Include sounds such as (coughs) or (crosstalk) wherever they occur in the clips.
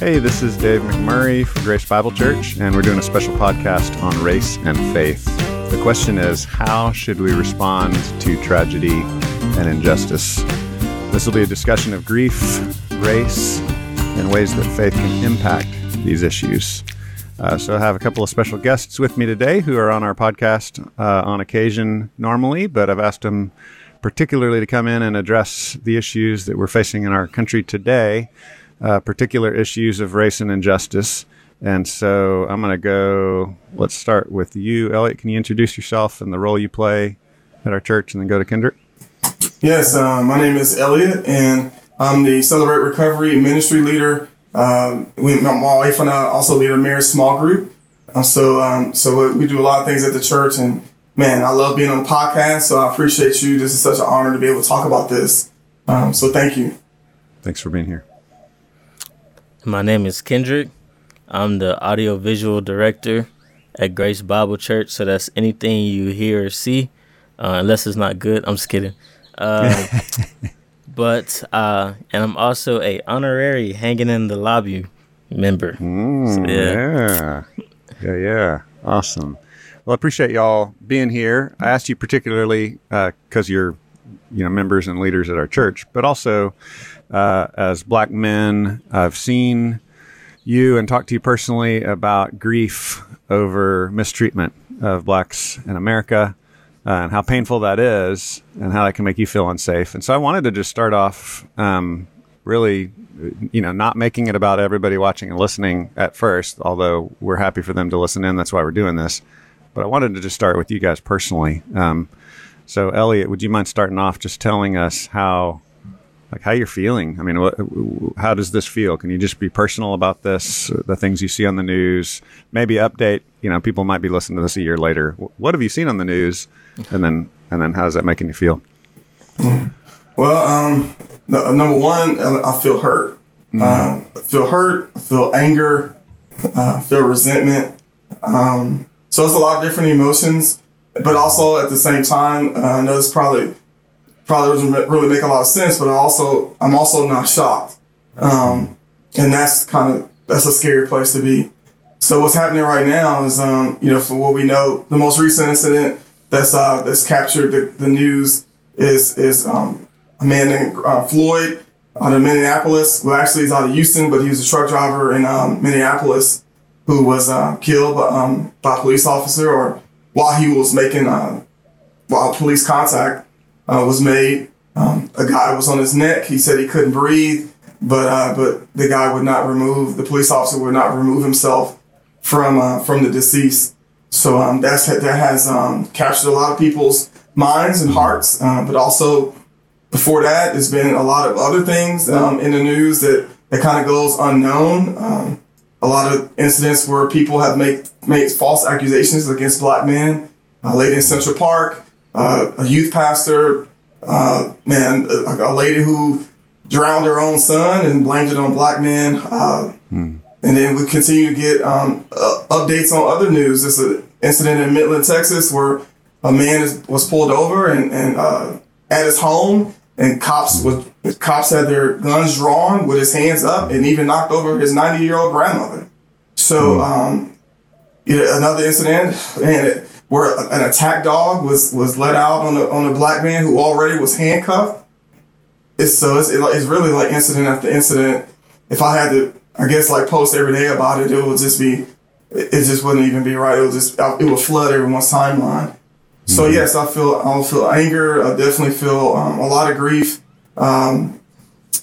Hey, this is Dave McMurray from Grace Bible Church, and we're doing a special podcast on race and faith. The question is how should we respond to tragedy and injustice? This will be a discussion of grief, race, and ways that faith can impact these issues. Uh, so I have a couple of special guests with me today who are on our podcast uh, on occasion normally, but I've asked them particularly to come in and address the issues that we're facing in our country today uh, particular issues of race and injustice. And so I'm going to go, let's start with you, Elliot. Can you introduce yourself and the role you play at our church and then go to Kendrick? Yes, uh, my name is Elliot, and I'm the Celebrate Recovery Ministry Leader. Um, we, my wife and I also lead a marriage small group. Um, so, um, so we do a lot of things at the church, and man, I love being on the podcast. So I appreciate you. This is such an honor to be able to talk about this. Um, so thank you. Thanks for being here. My name is Kendrick. I'm the audiovisual director at Grace Bible Church. So that's anything you hear or see, uh, unless it's not good. I'm just kidding. Uh, (laughs) but uh, and I'm also a honorary hanging in the lobby member. Mm, so, yeah. yeah, yeah, yeah, awesome. Well, I appreciate y'all being here. I asked you particularly because uh, you're, you know, members and leaders at our church, but also uh, as black men. I've seen you and talked to you personally about grief over mistreatment of blacks in America uh, and how painful that is and how that can make you feel unsafe. And so I wanted to just start off um, really, you know, not making it about everybody watching and listening at first, although we're happy for them to listen in. That's why we're doing this. But I wanted to just start with you guys personally. Um, so, Elliot, would you mind starting off just telling us how like how you're feeling. I mean, what, how does this feel? Can you just be personal about this? The things you see on the news, maybe update. You know, people might be listening to this a year later. What have you seen on the news, and then and then how's that making you feel? Well, um, number one, I feel hurt. Mm. Um, I feel hurt. I feel anger. Uh, I feel resentment. Um, so it's a lot of different emotions, but also at the same time, uh, I know it's probably probably doesn't really make a lot of sense, but I also I'm also not shocked, um, and that's kind of that's a scary place to be. So what's happening right now is, um, you know, for what we know, the most recent incident that's uh, that's captured the, the news is is um, a man named uh, Floyd out of Minneapolis. Well, actually, he's out of Houston, but he was a truck driver in um, Minneapolis who was uh, killed by, um, by a police officer or while he was making uh, while police contact uh, was made. Um, a guy was on his neck. He said he couldn't breathe, but uh, but the guy would not remove the police officer would not remove himself from uh, from the deceased. So um, that's that has um, captured a lot of people's minds and hearts. Uh, but also before that, there's been a lot of other things um, in the news that that kind of goes unknown. Um, a lot of incidents where people have made made false accusations against black men. Uh, late in Central Park, uh, a youth pastor, uh, man, a, a, lady who drowned her own son and blamed it on black men. Uh, hmm. And then we continue to get um, uh, updates on other news. There's an incident in Midland, Texas, where a man is, was pulled over and, and uh, at his home, and cops was cops had their guns drawn with his hands up, and even knocked over his 90 year old grandmother. So, hmm. um, another incident, and it, where an attack dog was was let out on a on a black man who already was handcuffed. It's so it's, it's really like incident after incident. If I had to, I guess like post every day about it, it would just be, it just wouldn't even be right. It would just it would flood everyone's timeline. So mm-hmm. yes, I feel I feel anger. I definitely feel um, a lot of grief um,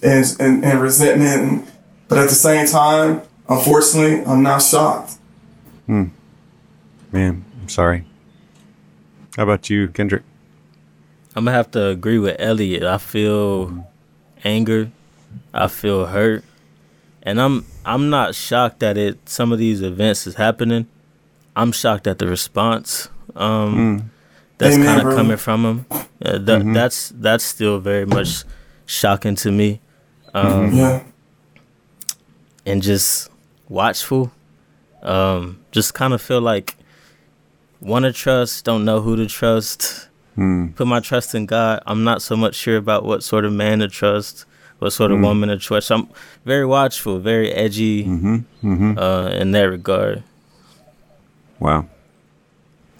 and, and and resentment. And, but at the same time, unfortunately, I'm not shocked. Hmm. Man, I'm sorry. How about you, Kendrick? I'm gonna have to agree with Elliot. I feel anger, I feel hurt, and I'm I'm not shocked that it some of these events is happening. I'm shocked at the response um, mm. that's kind of coming from him. Uh, th- mm-hmm. That's that's still very much shocking to me. Um, mm-hmm. Yeah, and just watchful. Um, just kind of feel like want to trust, don't know who to trust. Hmm. Put my trust in God. I'm not so much sure about what sort of man to trust, what sort of woman to trust. I'm very watchful, very edgy Uh, in that regard. Wow.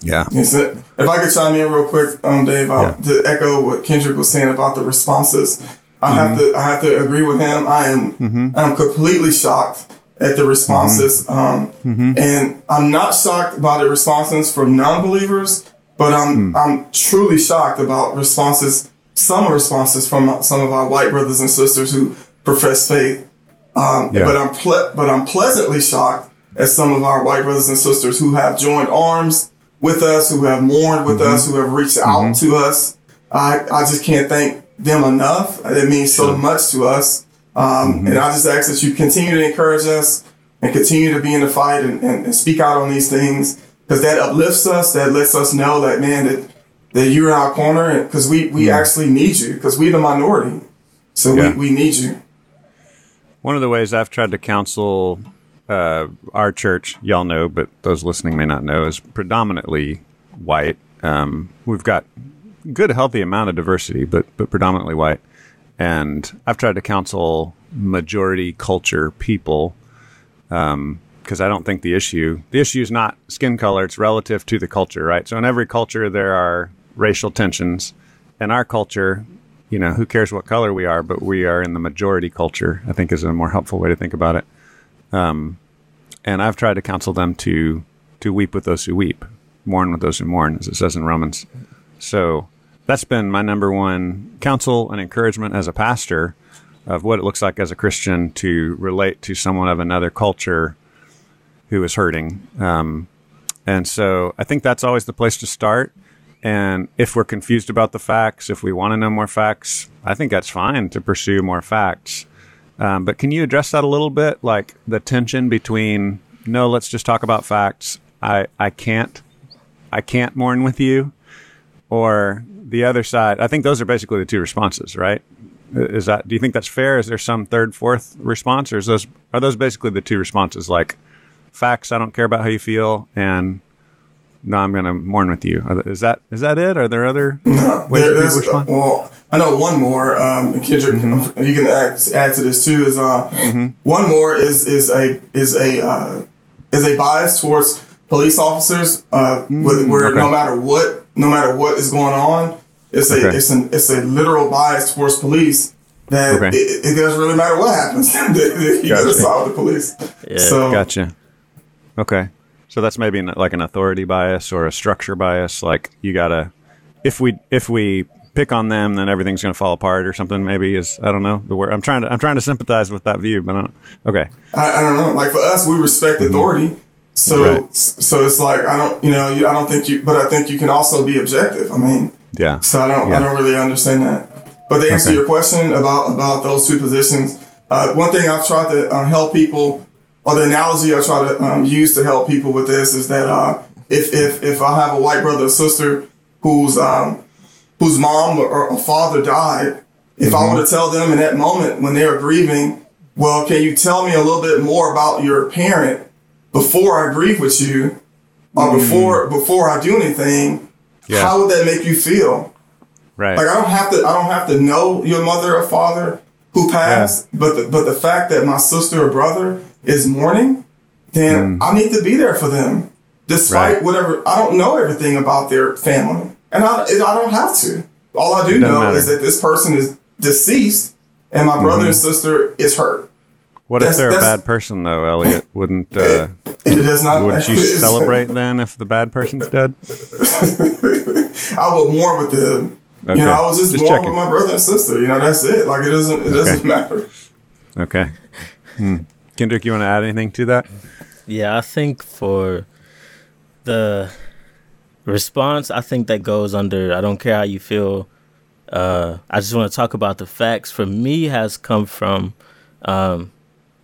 Yeah. Yes, If I could chime in real quick, um, Dave, I'll, to echo what Kendrick was saying about the responses, I have to I have to agree with him. I am I'm completely shocked at the responses, mm-hmm. um, mm-hmm. and I'm not shocked by the responses from non-believers, but I'm mm. I'm truly shocked about responses. Some responses from some of our white brothers and sisters who profess faith. Um, Yeah. But I'm ple- but I'm pleasantly shocked at some of our white brothers and sisters who have joined arms with us, who have mourned with us, mm-hmm. who have reached out to us. I, I just can't thank them enough. It means so much to us. Um, And I just ask that you continue to encourage us and continue to be in the fight and, and, and speak out on these things because that uplifts us. That lets us know that, man, that, that you're in our corner because we, we actually need you because we're the minority. So Yeah. we, we need you. One of the ways I've tried to counsel uh, our church, y'all know, but those listening may not know, is predominantly white. Um, we've got good, healthy amount of diversity, but but predominantly white. And I've tried to counsel majority culture people because I don't think the issue the issue is not skin color; it's relative to the culture, right? So in every culture there are racial tensions. In our culture, you know, who cares what color we are, but we are in the majority culture. I think is a more helpful way to think about it. Um, and I've tried to counsel them to to weep with those who weep, mourn with those who mourn, as it says in Romans. So that's been my number one counsel and encouragement as a pastor of what it looks like as a Christian to relate to someone of another culture who is hurting. Um, and so I think that's always the place to start. And if we're confused about the facts, if we want to know more facts, I think that's fine to pursue more facts. Um, but can you address that a little bit? Like the tension between, no, let's just talk about facts. I, I can't, I can't mourn with you. Or the other side. I think those are basically the two responses, right? Is that, do you think that's fair? Is there some third, fourth response or is those, are those basically the two responses? Like facts, I don't care about how you feel. And no, I'm going to mourn with you. Is that, is that it? Are there other (coughs) ways There- that people there's- respond? well, I know one more. Um, Kendrick, Mm-hmm. you can add, add to this too. Is uh, one more is is a is a uh, is a bias towards police officers. Uh, with, where Mm, okay. no matter what, no matter what is going on, it's a Okay. it's an it's a literal bias towards police. That Okay. it, it doesn't really matter what happens. (laughs) you Gotcha. gotta solve the police. Yeah. So Gotcha. Okay. So that's maybe an, like an authority bias or a structure bias. Like you gotta, if we if we pick on them, then everything's gonna fall apart or something. Maybe is I don't know the word. I'm trying to I'm trying to sympathize with that view, but I don't, okay. I, I don't know. Like for us, we respect mm-hmm. authority. So, Mm-hmm. Right. so it's like I don't, you know, you, I don't think you, but I think you can also be objective. I mean, Yeah. so I don't, Yeah. I don't really understand that. But to answer Okay. your question about about those two positions, uh, one thing I've tried to um, help people, or the analogy I try to um, use to help people with this is that uh, if if if I have a white brother or sister whose um, whose mom or, or father died, if I were to tell them in that moment when they were grieving, well, can you tell me a little bit more about your parent before I grieve with you, or mm. before before I do anything? Yeah. How would that make you feel? Right. Like I don't have to I don't have to know your mother or father who passed, but the, but the fact that my sister or brother is mourning, then mm. I need to be there for them, despite Right. whatever. I don't know everything about their family, and I I don't have to. All I do know matter. is that this person is deceased, and my brother and mm-hmm. sister is hurt. What if they're a bad person though, Elliot? Wouldn't uh, It does not. wouldn't you (laughs) celebrate then if the bad person's dead? (laughs) I would mourn with them. Okay. You know, I was just, Just mourn checking. with my brother and sister. You know, that's it. Like it doesn't. It doesn't matter. Okay. Hmm. Kendrick, you want to add anything to that? Yeah, I think for the response, I think that goes under I don't care how you feel. Uh, I just want to talk about the facts. For me, has come from um,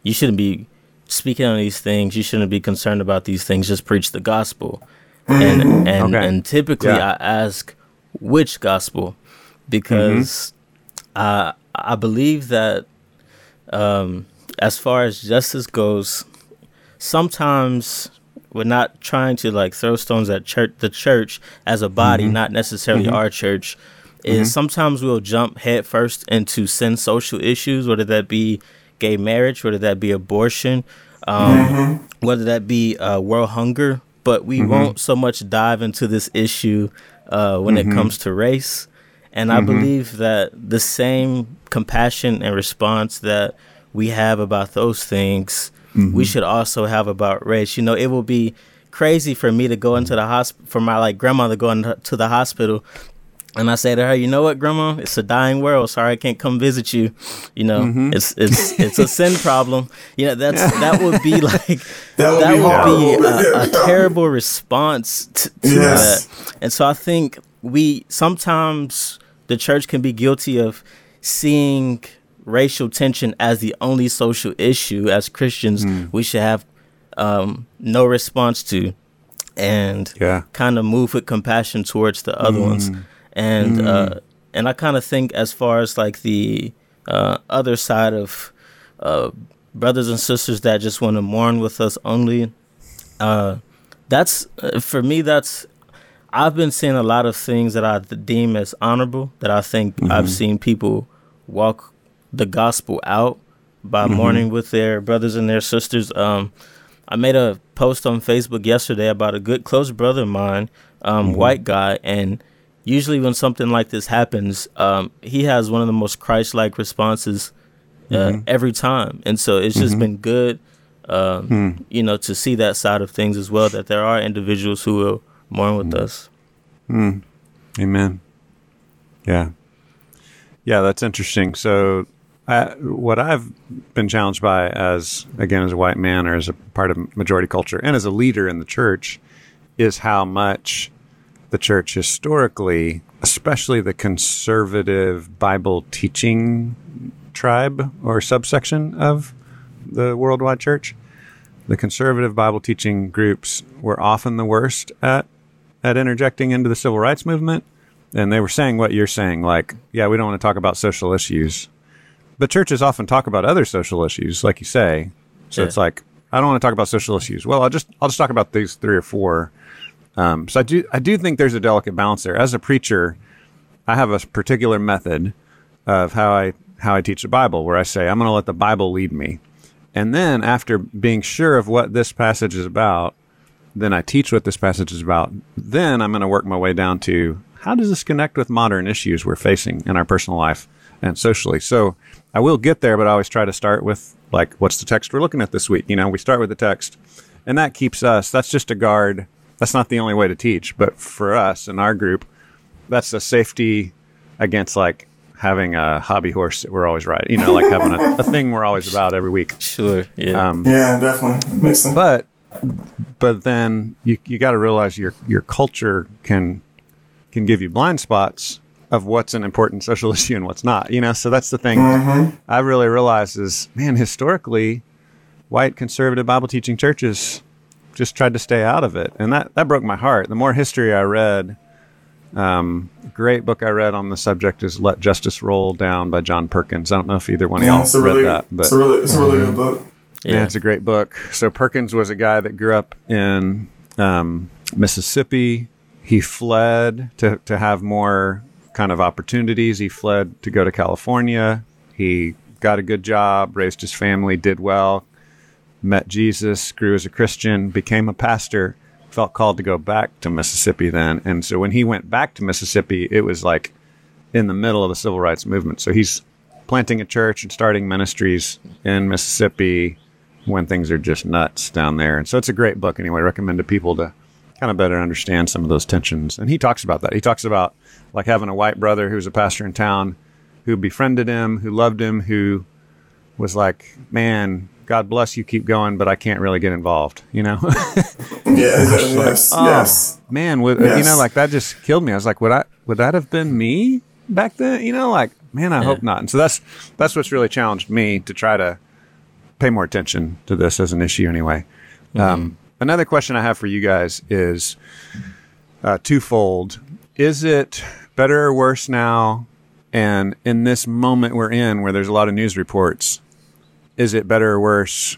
you shouldn't be speaking on these things. You shouldn't be concerned about these things. Just preach the gospel. And mm-hmm. and Okay. and typically, Yeah. I ask which gospel because mm-hmm. I I believe that um, as far as justice goes, sometimes we're not trying to like throw stones at church the church as a body, mm-hmm. not necessarily our church. is sometimes we'll jump headfirst into sin social issues, whether that be gay marriage, whether that be abortion, um, whether that be uh, world hunger, but we won't so much dive into this issue uh, when it comes to race. And I believe that the same compassion and response that we have about those things, we should also have about race. You know, it will be crazy for me to go into the hospital, for my like grandmother going to the hospital and I say to her, you know what, Grandma, it's a dying world. Sorry, I can't come visit you. You know, Mm-hmm. it's it's it's a sin problem. You know, that's that would be (laughs) like That would that be would be a, a terrible response to, to Yes. that. And so I think we sometimes the church can be guilty of seeing racial tension as the only social issue as Christians Hmm. we should have um, no response to and Yeah. kind of move with compassion towards the other ones and uh and i kind of think as far as like the uh other side of uh brothers and sisters that just want to mourn with us only uh that's uh, for me that's i've been seeing a lot of things that i deem as honorable that i think i've seen people walk the gospel out by mourning with their brothers and their sisters. Um I made a post on Facebook yesterday about a good close brother of mine, um, white guy, and usually when something like this happens, um, he has one of the most Christ-like responses uh, every time, and so it's just been good, um, you know, to see that side of things as well. That there are individuals who will mourn with us. Amen. Yeah. Yeah, that's interesting. So, I, what I've been challenged by, as again as a white man or as a part of majority culture and as a leader in the church, is how much the church historically, especially the conservative Bible teaching tribe or subsection of the worldwide church, the conservative Bible teaching groups were often the worst at at interjecting into the civil rights movement. And they were saying what you're saying, like, yeah, we don't want to talk about social issues. But churches often talk about other social issues, like you say. So Yeah. it's like, I don't want to talk about social issues. Well, I'll just I'll just talk about these three or four. Um, so I do I do think there's a delicate balance there. As a preacher, I have a particular method of how I how I teach the Bible, where I say I'm going to let the Bible lead me, and then after being sure of what this passage is about, then I teach what this passage is about. Then I'm going to work my way down to how does this connect with modern issues we're facing in our personal life and socially. So I will get there, but I always try to start with like, what's the text we're looking at this week? You know, we start with the text, and that keeps us. That's just a guard. That's not the only way to teach, but for us in our group, that's a safety against like having a hobby horse that we're always riding. You know, like having a, a (laughs) thing we're always about every week. Sure, yeah, Um, Yeah, definitely makes sense. but but then you you got to realize your your culture can can give you blind spots of what's an important social (laughs) issue and what's not. You know, so that's the thing I really realized is man, historically, white conservative Bible teaching churches just tried to stay out of it, and that that broke my heart. The more history I read. Um, great book I read on the subject is "Let Justice Roll Down" by John Perkins. I don't know if either one of y'all it's read really, that, but it's a really, it's a really good book. yeah. it's a great book. So Perkins was a guy that grew up in um, Mississippi. He fled to, to have more kind of opportunities. He fled to go to California. He got a good job, raised his family, did well, met Jesus, grew as a Christian, became a pastor, felt called to go back to Mississippi then. And so when he went back to Mississippi, it was like in the middle of the civil rights movement. So he's planting a church and starting ministries in Mississippi when things are just nuts down there. And so it's a great book anyway. I recommend to people to kind of better understand some of those tensions. And he talks about that. He talks about like having a white brother who's a pastor in town who befriended him, who loved him, who was like, "Man, God bless you, keep going, but I can't really get involved," you know? (laughs) Yeah, (laughs) exactly. yes, Oh, yes. man, would, you know, like that just killed me. I was like, would I, would that have been me back then? You know, like, man, I hope not. And so that's that's what's really challenged me to try to pay more attention to this as an issue. Anyway, um, another question I have for you guys is uh, twofold: Is it better or worse now? And in this moment we're in, where there's a lot of news reports, is it better or worse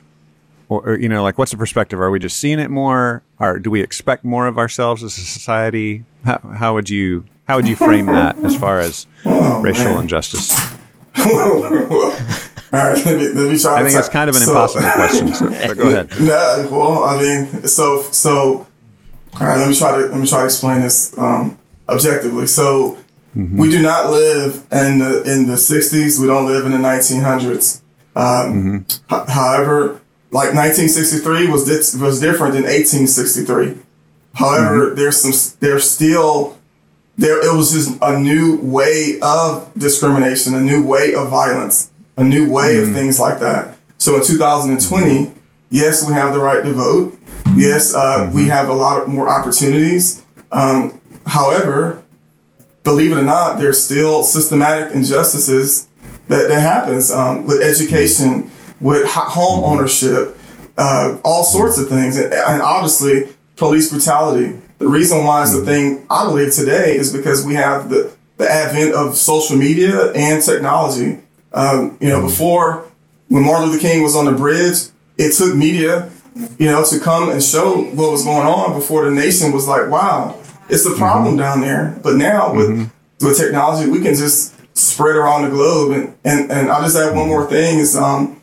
or, or, you know like what's the perspective are we just seeing it more or do we expect more of ourselves as a society how, how would you How would you frame that as far as Oh, racial man. injustice? (laughs) All right, let me, let me try. I think it's kind of an so- impossible question. So, but go ahead. (laughs) No, well, I mean, so so. All right, let me try to let me try to explain this um, objectively. So, we do not live in the in the '60s. We don't live in the 1900s. Um, h- however, like 1963 was di- was different than 1863. However, there's some there's still there it was just a new way of discrimination, a new way of violence, a new way of things like that. So in 2020, yes, we have the right to vote. Yes, uh, we have a lot of more opportunities. Um, however, believe it or not, there's still systematic injustices that, that happens um, with education, with home ownership, uh, all sorts of things, and, and obviously police brutality. The reason why it's a thing I believe today is because we have the, the advent of social media and technology. Um, you know, before when Martin Luther King was on the bridge, it took media, you know, to come and show what was going on before the nation was like, wow, it's a problem down there. But now with with technology, we can just spread around the globe. And, and, and I'll just add one more thing is um,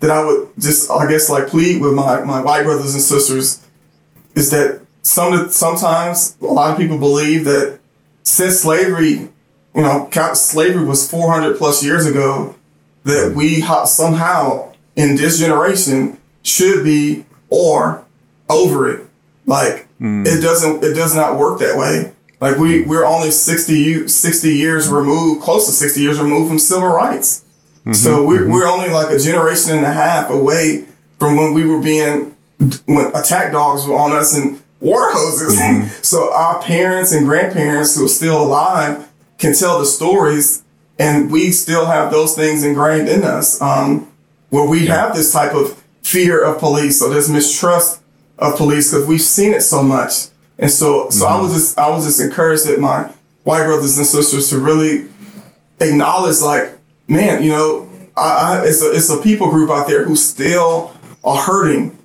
that I would just, I guess, like plead with my, my white brothers and sisters is that some sometimes a lot of people believe that since slavery, you know, slavery was 400 plus years ago, that we somehow in this generation should be or over it. Like it doesn't, it does not work that way. Like we, we're only 60, 60 years removed, close to 60 years removed from civil rights. Mm-hmm, so we're, mm-hmm. we're only like a generation and a half away from when we were being, when attack dogs were on us and water hoses. (laughs) Mm-hmm. so our parents and grandparents who are still alive can tell the stories and we still have those things ingrained in us. Um, where we have this type of fear of police or this mistrust of police because we've seen it so much. And so, so I was mm-hmm. just, I was just encouraged that my white brothers and sisters to really acknowledge, like, man, you know, I, I, it's a, it's a people group out there who still are hurting.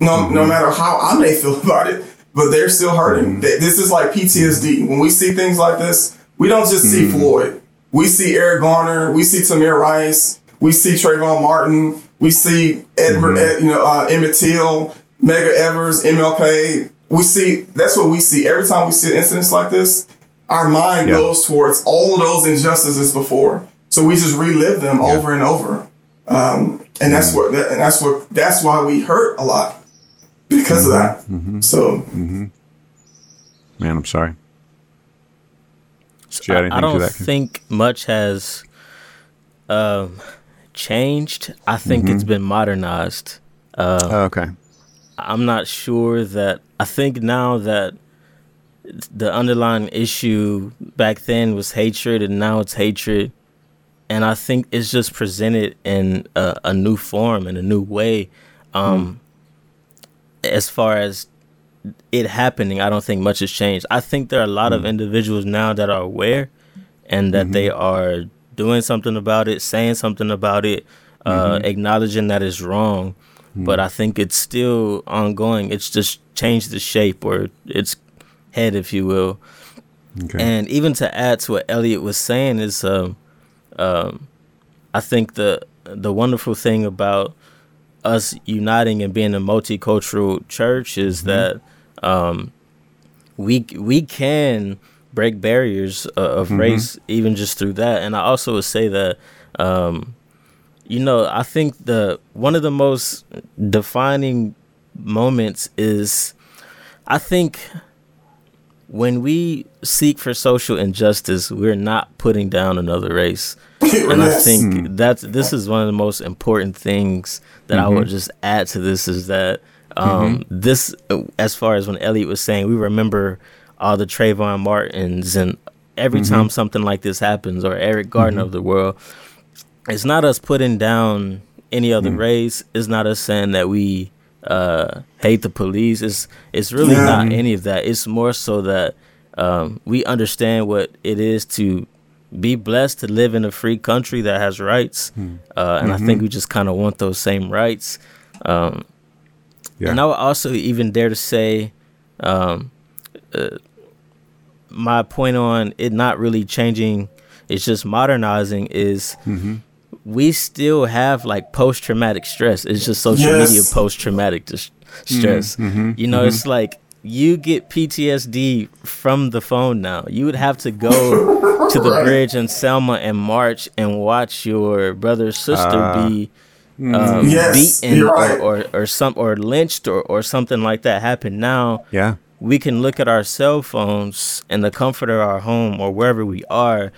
No, no mm-hmm. matter how I may feel (laughs) about it, but they're still hurting. Mm-hmm. Th- This is like PTSD. When we see things like this, we don't just see Floyd. We see Eric Garner. We see Tamir Rice. We see Trayvon Martin. We see Edward, Ed, you know, uh, Emmett Till, Medgar Evers, MLK. We see that's what we see every time we see incidents like this. Our mind Yeah. goes towards all of those injustices before, so we just relive them over and over. Um, and that's what, and that's what, that's why we hurt a lot because of that. So Man, I'm sorry. Did you add I, I don't think much has um, changed. I think it's been modernized. Uh, Oh, okay. I'm not sure that. I think now that the underlying issue back then was hatred, and now it's hatred, and I think it's just presented in a, a new form and a new way. Um, As far as it happening, I don't think much has changed. I think there are a lot of individuals now that are aware and that they are doing something about it, saying something about it, uh, acknowledging that it's wrong. But I think it's still ongoing. It's just changed the shape or its head, if you will. Okay. And even to add to what Elliot was saying is, um, um, I think the the wonderful thing about us uniting and being a multicultural church is that um, we we can break barriers uh, of race even just through that. And I also would say that um, you know I think the one of the most defining moments is I think when we seek for social injustice, we're not putting down another race. (laughs) And I think that's this is one of the most important things that I would just add to this is that um, this, uh, as far as when Elliot was saying, we remember all the Trayvon Martins and every time something like this happens, or Eric Gardner of the world, it's not us putting down any other race. It's not us saying that we uh, hate the police. It's it's really Yeah. not any of that. It's more so that um, we understand what it is to be blessed to live in a free country that has rights, uh, and I think we just kind of want those same rights. Um, Yeah. And I would also even dare to say, um, uh, my point on it not really changing, it's just modernizing is Mm-hmm. We still have like post traumatic stress. It's just social Yes. media post traumatic dis- stress. Mm-hmm. You know, it's like you get PTSD from the phone now. You would have to go (laughs) to the Right. bridge in Selma and march and watch your brother or sister Uh, be um, Yes, beaten right. or, or, or some or lynched or, or something like that happen. Now Yeah. we can look at our cell phones in the comfort of our home or wherever we are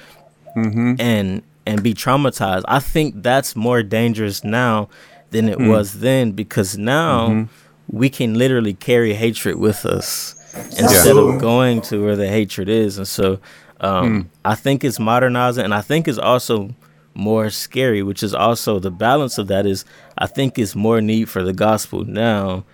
Mm-hmm. and and be traumatized. I think that's more dangerous now than it Hmm. was then because now Mm-hmm. we can literally carry hatred with us instead Absolutely. of going to where the hatred is. And so um, Hmm. I think it's modernizing and I think it's also more scary, which is also the balance of that is I think it's more need for the gospel now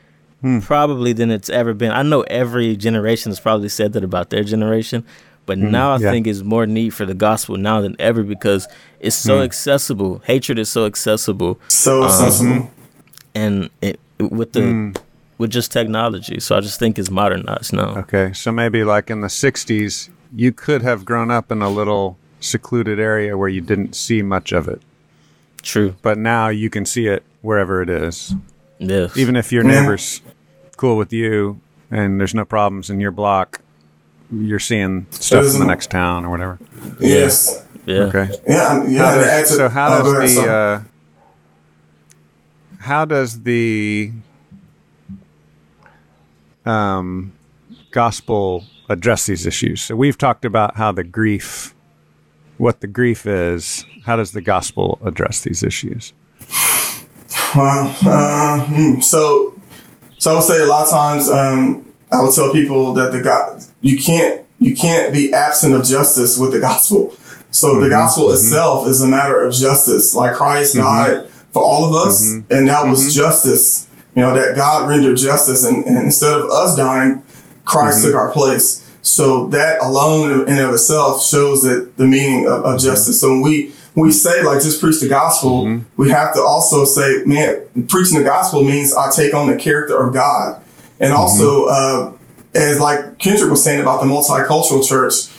Hmm. probably than it's ever been. I know every generation has probably said that about their generation, but now I yeah. think it's more need for the gospel now than ever because it's so Hmm. accessible. Hatred is so accessible, So Um, sensible. and it, with the Hmm. with just technology. So I just think it's modernized now. Okay. So maybe like in the 60s, you could have grown up in a little secluded area where you didn't see much of it. True. But now you can see it wherever it is. Yes. Even if your neighbor's cool with you and there's no problems in your block, you're seeing stuff in the next town or whatever. Yes. yeah. Okay. Yeah. Yeah. How does- so how oh, go ahead, does the uh, how does the um, gospel address these issues? So we've talked about how the grief, what the grief is. How does the gospel address these issues? Well, uh, hmm, so, so I would say a lot of times, um, I would tell people that the God, you can't, you can't be absent of justice with the gospel. So the mm-hmm. gospel mm-hmm. itself is a matter of justice. Like Christ mm-hmm. died for all of us, and that was justice. You know that God rendered justice, and, and instead of us dying, Christ took our place. So that alone in and of itself shows that the meaning of, of justice. So when we we say like just preach the gospel, we have to also say, man, preaching the gospel means I take on the character of God, and also uh, as like Kendrick was saying about the multicultural church,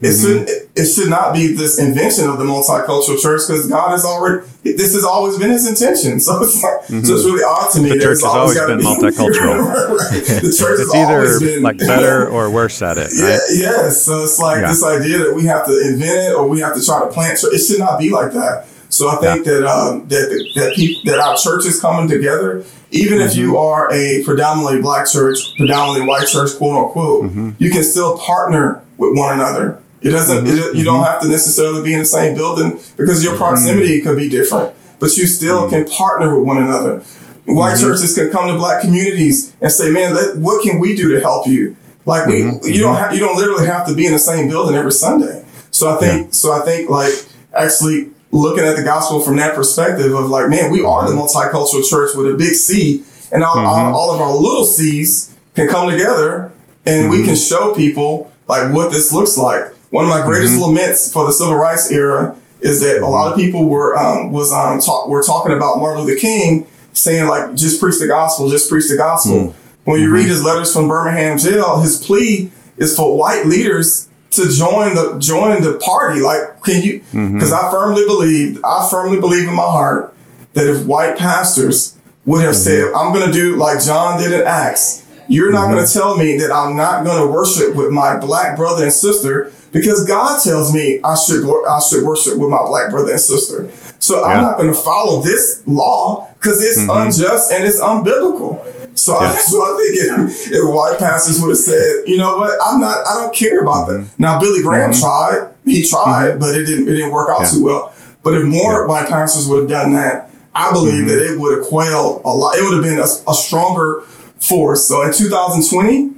it mm-hmm. should it should not be this invention of the multicultural church because God has already this has always been His intention. (laughs) So it's like so it's mm-hmm. really odd to me. The church has always been (laughs) multicultural. Right. The (laughs) church has It's always either been like better or worse at it, yeah, right? yes. So it's like Yeah. this idea that we have to invent it or we have to try to plant. So it should not be like that. So I think that um, that that people that our church is coming together. Even if Mm-hmm. you are a predominantly black church, predominantly white church, quote unquote, Mm-hmm. you can still partner with one another. It doesn't. Mm-hmm. It, you don't mm-hmm. have to necessarily be in the same building because your mm-hmm. proximity could be different, but you still can partner with one another. White churches can come to black communities and say, "Man, let, what can we do to help you?" Like we, you don't have, you don't literally have to be in the same building every Sunday. So I think, so I think, like actually looking at the gospel from that perspective of like, man, we are the mm-hmm. multicultural church with a big C, and all, all, mm-hmm. all of our little C's can come together, and we can mm-hmm. show people like what this looks like. One of my greatest laments for the civil rights era is that a lot of people were um, was um, talk, were talking about Martin Luther King saying like just preach the gospel, just preach the gospel. Mm. When you read his letters from Birmingham jail, his plea is for white leaders to join the join the party. Like, can you? Mm-hmm. Because I firmly believe, I firmly believe in my heart that if white pastors would have said, mm-hmm. "I'm going to do like John did in Acts," you're not going to mm-hmm. tell me that I'm not going to worship with my black brother and sister because God tells me I should I should worship with my black brother and sister. So I'm not going to follow this law because it's unjust and it's unbiblical. So, I, (laughs) so I think if, if white pastors would have said, you know what, I'm not, I don't care about that. Mm-hmm. Now Billy Graham mm-hmm. tried, he tried, mm-hmm. but it didn't, it didn't work out Yeah. too well. But if more white pastors would have done that, I believe that it would have quelled a lot. It would have been a, a stronger force. So in 2020,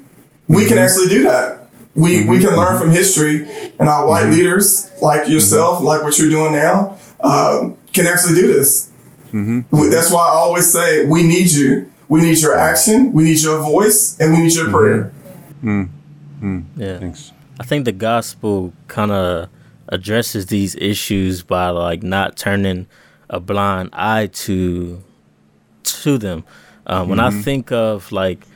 we can actually do that. We, we can learn from history, and our white leaders, like yourself, like what you're doing now, um, can actually do this. That's why I always say we need you. We need your action. We need your voice, and we need your prayer. Hmm. Yeah. Thanks. I think the gospel kind of addresses these issues by like not turning a blind eye to to them. Um, when I think of like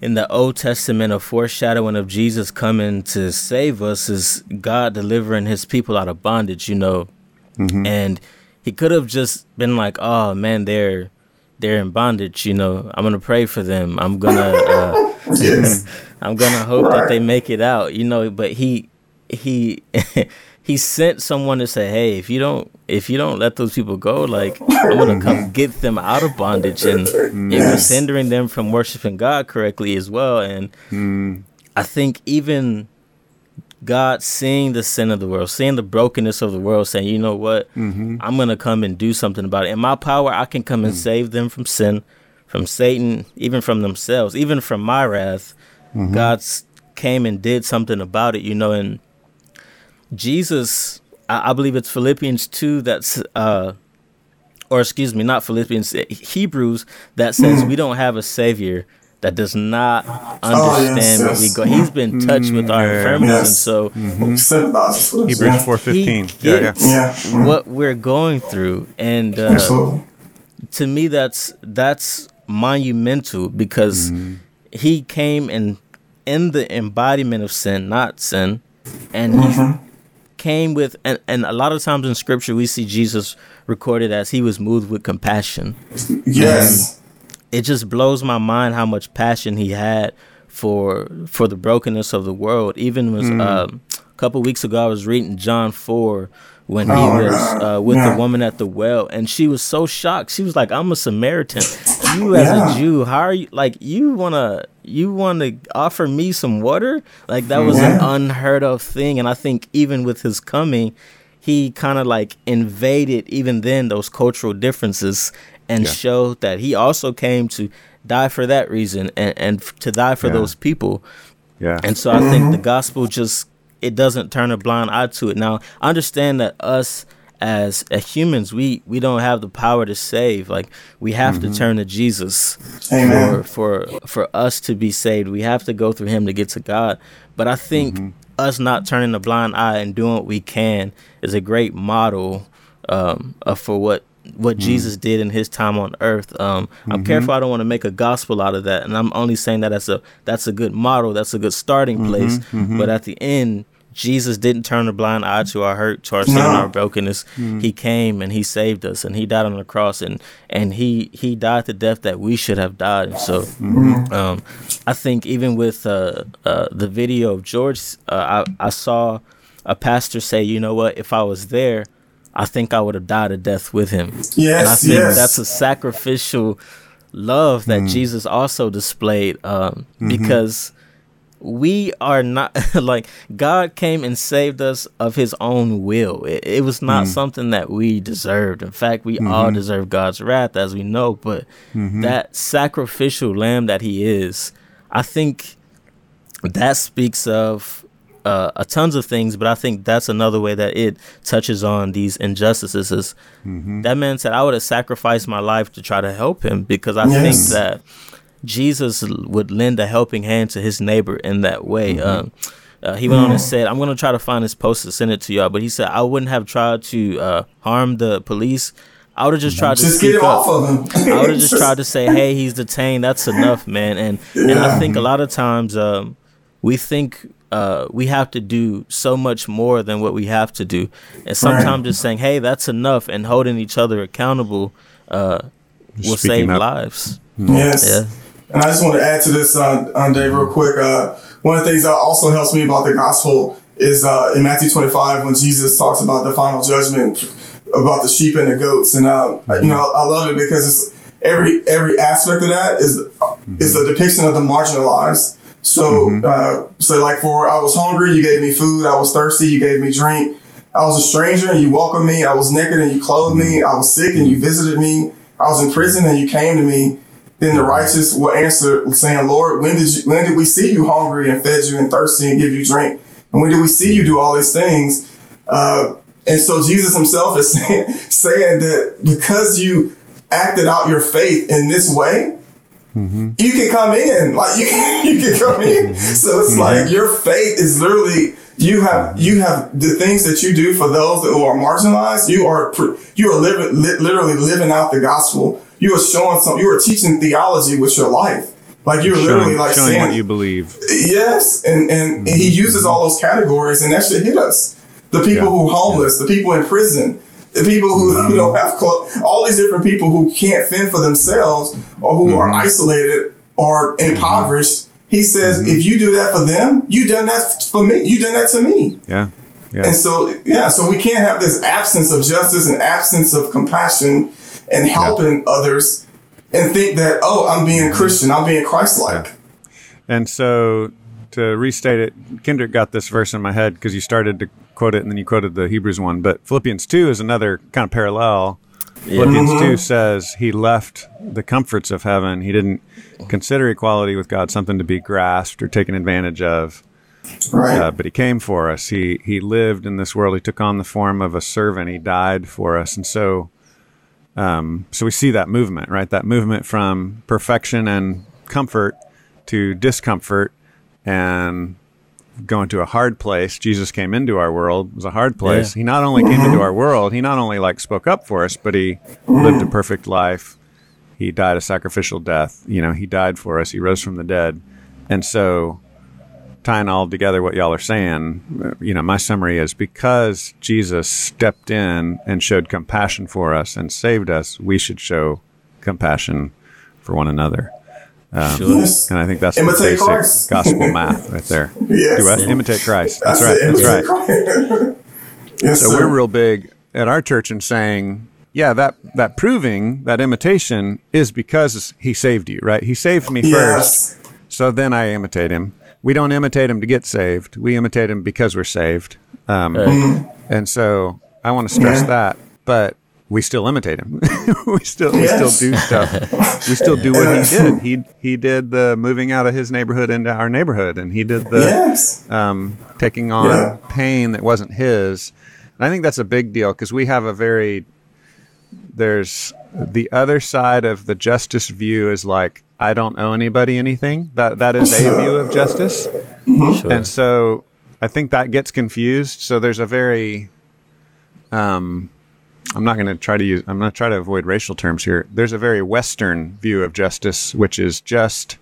in the Old Testament, a foreshadowing of Jesus coming to save us is God delivering his people out of bondage, you know. Mm-hmm. And he could have just been like, oh man, they're they're in bondage, you know. I'm gonna pray for them. I'm gonna uh, (laughs) yes. I'm gonna hope right. that they make it out, you know. But he he (laughs) he sent someone to say, "Hey, if you don't if you don't let those people go, like I'm gonna (laughs) come get them out of bondage." And yes. it was hindering them from worshiping God correctly as well. And mm. I think even God seeing the sin of the world, seeing the brokenness of the world, saying, "You know what? Mm-hmm. I'm gonna come and do something about it. In my power, I can come and mm. save them from sin, from Satan, even from themselves, even from my wrath." Mm-hmm. God's came and did something about it, you know, and Jesus, I, I believe it's Philippians 2 that's, uh, or excuse me, not Philippians, Hebrews that says we don't have a Savior that does not understand oh, yes, what we go. He's been touched with our infirmities, yes. and so mm-hmm. Hebrews four fifteen. Yeah, yeah. What we're going through, and uh, to me, that's that's monumental because mm-hmm. he came and in the embodiment of sin, not sin, and mm-hmm came with and, and a lot of times in scripture we see jesus recorded as he was moved with compassion yes and it just blows my mind how much passion he had for for the brokenness of the world even was mm. um, a couple weeks ago i was reading john 4 when oh, he was uh, with yeah. the woman at the well, and she was so shocked. She was like, "I'm a Samaritan. You as yeah. a Jew, how are you? Like, you wanna you wanna offer me some water? Like that was yeah. an unheard of thing." And I think even with his coming, he kind of like invaded even then those cultural differences and show that he also came to die for that reason and, and to die for those people. Yeah. And so I think the gospel just it doesn't turn a blind eye to it. Now, understand that us as, as humans, we we don't have the power to save. Like we have mm-hmm. to turn to Jesus Amen. for for for us to be saved. We have to go through Him to get to God. But I think mm-hmm. us not turning a blind eye and doing what we can is a great model um, for what what mm. Jesus did in his time on earth. Um, mm-hmm. I'm careful. I don't want to make a gospel out of that, and I'm only saying that that's a that's a good model. That's a good starting mm-hmm. place. Mm-hmm. But at the end, Jesus didn't turn a blind eye to our hurt, to our sin, no. our brokenness. Mm. He came and he saved us, and he died on the cross, and and he he died the death that we should have died. And so, mm-hmm. um, I think even with uh, uh, the video of George, uh, I I saw a pastor say, you know what, if I was there, I think I would have died a death with him. Yes, and I think yes. that's a sacrificial love that mm. Jesus also displayed um, mm-hmm. because we are not (laughs) like God came and saved us of his own will. It, it was not mm. something that we deserved. In fact, we mm-hmm. all deserve God's wrath as we know, but mm-hmm. that sacrificial lamb that he is, I think that speaks of uh, a tons of things, but I think that's another way that it touches on these injustices. Is mm-hmm. that man said, "I would have sacrificed my life to try to help him because I yes. think that Jesus would lend a helping hand to his neighbor in that way." Mm-hmm. Um, uh, he went on and said, "I'm going to try to find this post and send it to y'all." But he said, "I wouldn't have tried to uh, harm the police. I would have just tried just to speak up. Of I would have (laughs) just tried to say, "Hey, he's detained. That's enough, man." And yeah. and I think a lot of times um, we think uh, we have to do so much more than what we have to do. And sometimes right. just saying, hey, that's enough and holding each other accountable uh, will save up. lives. Mm-hmm. Yes. Yeah. And I just want to add to this, uh, on Dave, real quick. Uh, one of the things that also helps me about the gospel is uh, in Matthew 25 when Jesus talks about the final judgment about the sheep and the goats. And, uh, you know, I love it because it's every every aspect of that is mm-hmm. is a depiction of the marginalized so, mm-hmm. uh, so like for I was hungry, you gave me food. I was thirsty, you gave me drink. I was a stranger and you welcomed me. I was naked and you clothed me. I was sick and you visited me. I was in prison and you came to me. Then the righteous will answer saying, Lord, when did you, when did we see you hungry and fed you and thirsty and give you drink? And when did we see you do all these things? Uh, and so Jesus himself is saying, (laughs) saying that because you acted out your faith in this way, Mm-hmm. You can come in, like you can, (laughs) you can come in. Mm-hmm. So it's mm-hmm. like your faith is literally you have you have the things that you do for those who are marginalized. You are you are living li- literally living out the gospel. You are showing some. You are teaching theology with your life. Like you're showing, literally like showing saying what you believe. Yes, and, and, and he uses all those categories, and that should hit us. The people Yeah. who are homeless, the people in prison, the people who Mm-hmm. you know have clo- all these different people who can't fend for themselves or who are Mm-hmm. isolated or impoverished. He says, Mm-hmm. if you do that for them, you done that for me. You done that to me. Yeah. Yeah. And so, yeah, so we can't have this absence of justice and absence of compassion and helping others and think that, oh, I'm being Christian, I'm being Christ like. And so to restate it, Kendrick got this verse in my head because you started to quote it and then you quoted the Hebrews one. But Philippians 2 is another kind of parallel. Philippians 2 says he left the comforts of heaven. He didn't consider equality with God something to be grasped or taken advantage of. Right. Uh, but he came for us. He he lived in this world. He took on the form of a servant. He died for us, and so, um, so we see that movement, right? That movement from perfection and comfort to discomfort and going to a hard place. Jesus came into our world. It was a hard place. Yeah. He not only came into our world. He not only like spoke up for us, but he lived a perfect life. He died a sacrificial death. You know, he died for us. He rose from the dead, and so tying all together what y'all are saying, you know, my summary is because Jesus stepped in and showed compassion for us and saved us, we should show compassion for one another. Sure. Yes. And I think that's Imitate the basic Christ. gospel math right there. (laughs) Yes. Do what? Imitate Christ. That's, right. That's right. (laughs) yes, So sir. we're real big at our church in saying, yeah, that that proving that imitation is because he saved you, right? He saved me first. So then I imitate him. We don't imitate him to get saved. We imitate him because we're saved. Um, And so I want to stress Yeah. that, but we still imitate him. (laughs) we still we still do stuff. We still do what he did. He he did the moving out of his neighborhood into our neighborhood, and he did the Yes. um, taking on Yeah. pain that wasn't his. And I think that's a big deal because we have a very there's the other side of the justice view is like I don't owe anybody anything. That that is a view of justice, Sure. and so I think that gets confused. So there's a very um, I'm not going to try to use. I'm going to try to avoid racial terms here. There's a very Western view of justice, which is just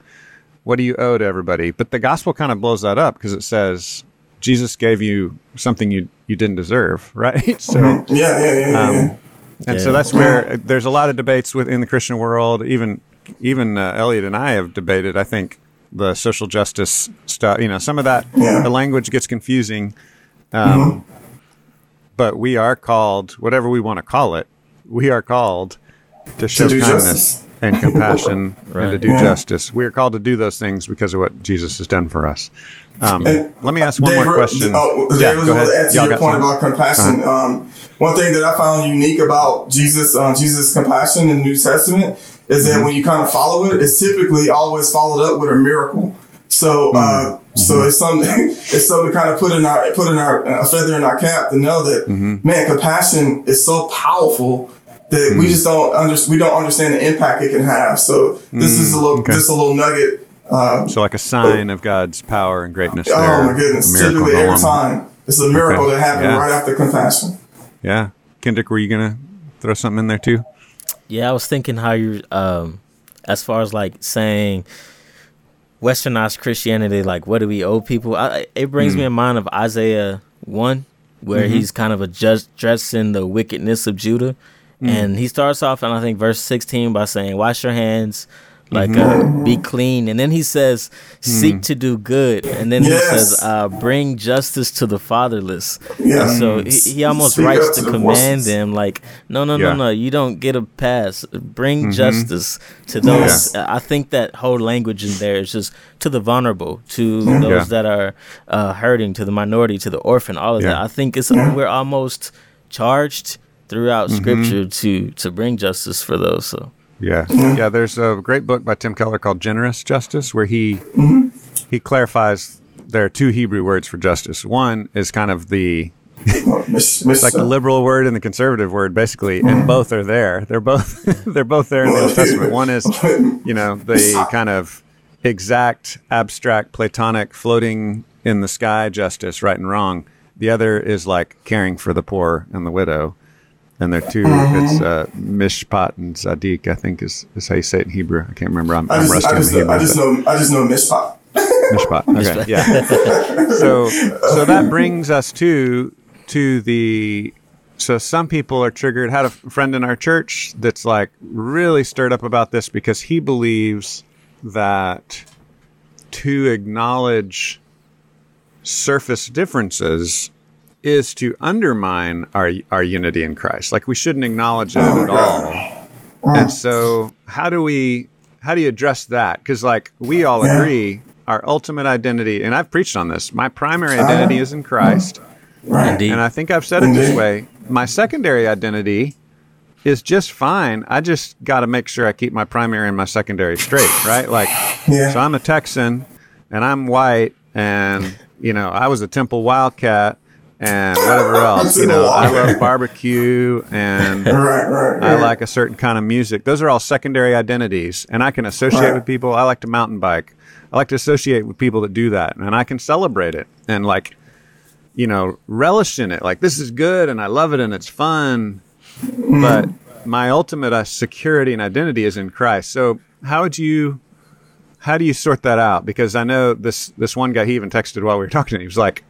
what do you owe to everybody? But the gospel kind of blows that up because it says Jesus gave you something you you didn't deserve, (laughs) right? So. Yeah, yeah, yeah, yeah. Um, yeah. And so that's where uh, there's a lot of debates within the Christian world. Even even uh, Elliot and I have debated. I think the social justice stuff. You know, some of that Yeah. the language gets confusing. Um, But we are called, whatever we want to call it, we are called to show do kindness justice. and compassion (laughs) and to do Yeah. justice. We are called to do those things because of what Jesus has done for us. Um, let me ask one Dave, more question. Oh, Yeah, Dave, go ahead. add to Y'all your point some? about compassion. Um, one thing that I found unique about Jesus, uh, Jesus' compassion in the New Testament is that Mm-hmm. when you kind of follow it, it's typically always followed up with a miracle. So, uh, Mm-hmm. so it's something, (laughs) it's something to kind of put in our, put in our, a feather in our cap to know that, Mm-hmm. man, compassion is so powerful that Mm. we just don't under, we don't understand the impact it can have. So this is a little, Mm, okay. just a little nugget. Uh, So, like a sign of God's power and greatness. Oh there, my goodness! a miracle Typically, every on. time it's a miracle Okay. that happened Yeah. right after compassion. Yeah. Kendrick, were you going to throw something in there too? Yeah, I was thinking how you, um, as far as like saying westernized Christianity, like what do we owe people? I, it brings hmm. me in mind of Isaiah one, where mm-hmm. he's kind of addressing the wickedness of Judah, hmm. and he starts off and I think verse sixteen by saying, "Wash your hands." Like uh, be clean, and then he says, "Seek to do good," and then he says, uh, "Bring justice to the fatherless." Yeah. And so he, he almost Speak writes to the command voices. them, like, "No, no, Yeah. no, no, you don't get a pass. Bring Mm-hmm. justice to those. I think that whole language in there is just to the vulnerable, to those Yeah. that are uh, hurting, to the minority, to the orphan, all of Yeah. that. I think it's we're almost charged throughout Mm-hmm. Scripture to to bring justice for those. So Yeah. Mm-hmm. Yeah. There's a great book by Tim Keller called Generous Justice where he mm-hmm. he clarifies there are two Hebrew words for justice. One is kind of the Miss, (laughs) miss, it's like the liberal word and the conservative word basically and mm-hmm. both are there they're both (laughs) they're both there in the old testament one is you know (laughs) the kind of exact abstract platonic floating in the sky justice right and wrong the other is like caring for the poor and the widow and they're 2 Mm-hmm. It's uh, Mishpat and Zadik. I think is, is how you say it in Hebrew. I can't remember. I'm, I I'm just, rusty I on the just, Hebrew. I just know, I just know Mishpat. Mishpat. Okay, yeah. so so that brings us to to the so some people are triggered. Had a friend in our church that's like really stirred up about this because he believes that to acknowledge surface differences is to undermine our our unity in Christ. Like we shouldn't acknowledge it Oh at God. all. And mm. so, how do we how do you address that? Because like we all Yeah. agree, our ultimate identity, and I've preached on this. My primary identity uh-huh. is in Christ, Right. Indeed. and I think I've said it this way. My secondary identity is just fine. I just got to make sure I keep my primary and my secondary straight, right? Like, Yeah. so I'm a Texan, and I'm white, and you know I was a Temple Wildcat. And whatever (laughs) else, you know, I love barbecue and (laughs) Right, right, right. I like a certain kind of music. Those are all secondary identities, and I can associate with people. I like to mountain bike. I like to associate with people that do that, and I can celebrate it and like, you know, relish in it. Like this is good, and I love it, and it's fun. Mm-hmm. But my ultimate uh, security and identity is in Christ. So how would you? How do you sort that out? Because I know this this one guy. He even texted while we were talking. He was like, "Ha-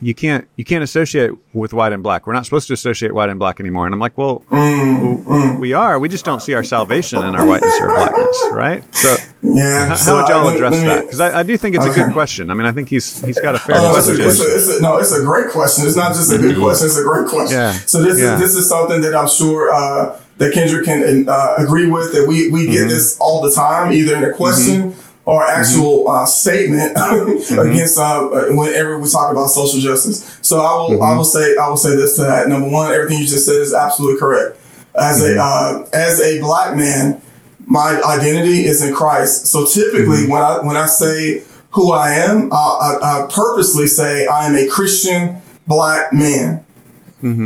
"You can't you can't associate with white and black. We're not supposed to associate white and black anymore." And I'm like, "Well, Mm, we are. We just don't see our salvation in our whiteness or blackness, right?" So yeah. how, so would y'all address me- that? Because I, I do think it's a good question. I mean, I think he's he's got a fair a, question. it's a, it's a, no, it's a great question. It's not just a good question; it's a great question. Yeah. So this Yeah. is this is something that I'm sure uh, that Kendrick can uh, agree with. That we we Mm-hmm. get this all the time, either in a question or actual uh, statement (laughs) Mm-hmm. against uh, whenever we talk about social justice. So I will Mm-hmm. I will say I will say this to that. Number one, everything you just said is absolutely correct. As Mm-hmm. a uh, as a black man, my identity is in Christ. So typically, when I when I say who I am, I, I, I purposely say I am a Christian black man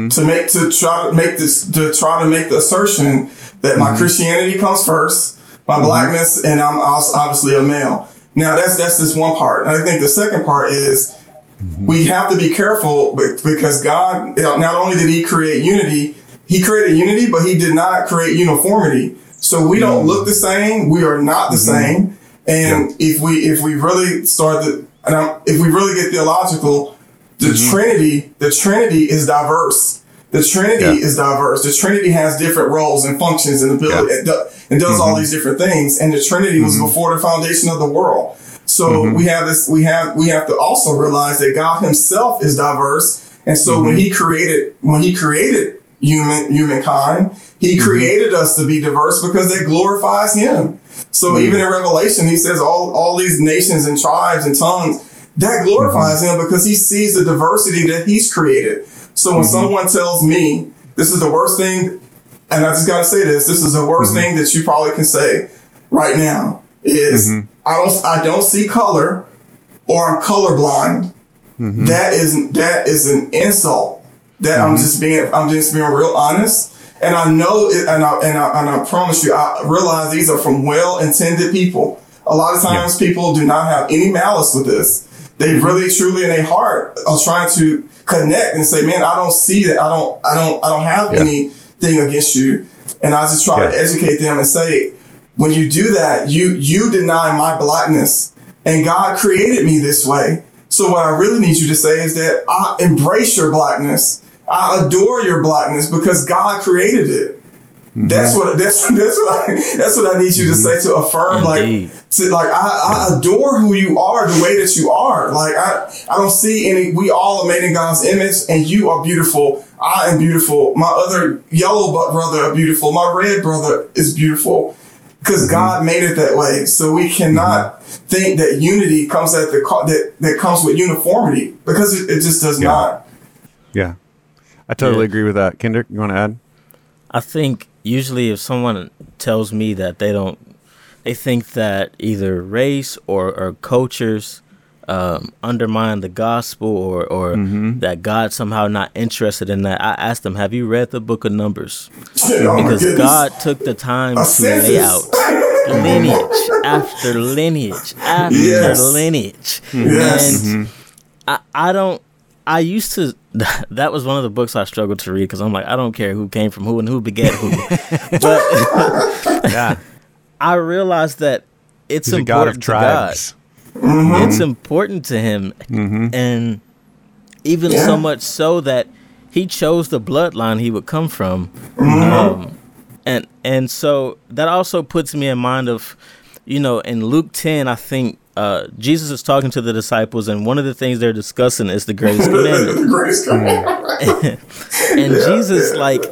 to make to try to make this to try to make the assertion that my Christianity comes first, my mm-hmm. blackness, and I'm also obviously a male. Now that's that's just one part. And I think the second part is mm-hmm. we have to be careful because God not only did He create unity, He created unity, but He did not create uniformity. So we don't mm-hmm. look the same. We are not the same. And if we if we really start to and I'm, if we really get theological, the Trinity the Trinity is diverse. The Trinity Yeah. is diverse. The Trinity has different roles and functions and ability. Yeah. Do, it does all mm-hmm. these different things. And the Trinity was mm-hmm. before the foundation of the world. So mm-hmm. we have this. We have we have to also realize that God Himself is diverse. And so when He created when He created human humankind, He created us to be diverse because that glorifies Him. So even in Revelation, He says all all these nations and tribes and tongues that glorifies Him because He sees the diversity that He's created. So when mm-hmm. someone tells me this is the worst thing, and I just gotta say this, this is the worst mm-hmm. thing that you probably can say right now is mm-hmm. I don't I don't see color or I'm colorblind. That is that is an insult. That I'm just being I'm just being real honest. And I know it, and I, and I and I promise you, I realize these are from well intended people. A lot of times people do not have any malice with this. They really truly in their heart are trying to connect and say, Man, I don't see that. I don't I don't I don't have Yeah. anything against you. And I just try to educate them and say, when you do that, you you deny my blackness, and God created me this way. So what I really need you to say is that I embrace your blackness. I adore your blackness because God created it. Mm-hmm. That's what that's (laughs) that's what I, that's what I need you to mm-hmm. say to affirm Indeed. like to like I, I adore who you are the way that you are. Like I I don't see any we all are made in God's image and you are beautiful. I am beautiful. My other yellow bu- brother are beautiful. My red brother is beautiful because mm-hmm. God made it that way. So we cannot think that unity comes at the co- that that comes with uniformity because it, it just does Yeah. not. Yeah, I totally Yeah. agree with that. Kendrick, you want to add? I think usually if someone tells me that they don't, they think that either race or, or cultures um, undermine the gospel or, or Mm-hmm. that God's somehow not interested in that. I asked them, have you read the book of Numbers? Oh Because. God took the time A to lay out lineage after lineage after Yes. lineage. Yes. And I, I don't I used to. (laughs) That was one of the books I struggled to read because I'm like, I don't care who came from who and who begat who. (laughs) but Yeah. I realized that it's He's a important god of to God. tribes. It's important to him, and even Yeah. so much so that he chose the bloodline he would come from, Mm-hmm. um, and and so that also puts me in mind of, you know, in Luke ten, I think uh, Jesus is talking to the disciples, and one of the things they're discussing is the greatest commandment. (laughs) the greatest commandment. (laughs) and Jesus, like,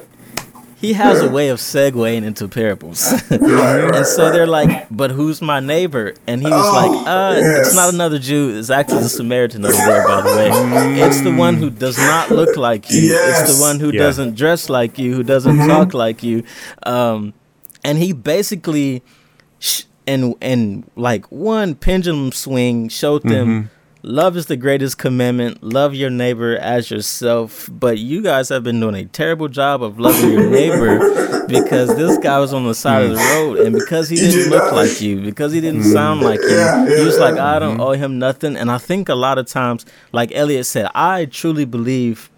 he has a way of segueing into parables. (laughs) and so they're like, but who's my neighbor? And he was Oh, like, uh, yes. it's not another Jew. It's actually the Samaritan over there, by the way. It's the one who does not look like you. It's Yes. Mm-hmm. the one who Yeah. doesn't dress like you, who doesn't talk like you. Um, and he basically, sh- and and like one pendulum swing showed them Mm-hmm. love is the greatest commandment. Love your neighbor as yourself. But you guys have been doing a terrible job of loving your neighbor (laughs) because this guy was on the side of the mm. road and because he didn't did look like you because he didn't mm. sound like you he was like i don't mm-hmm. owe him nothing. And i think a lot of times like elliot said i truly believe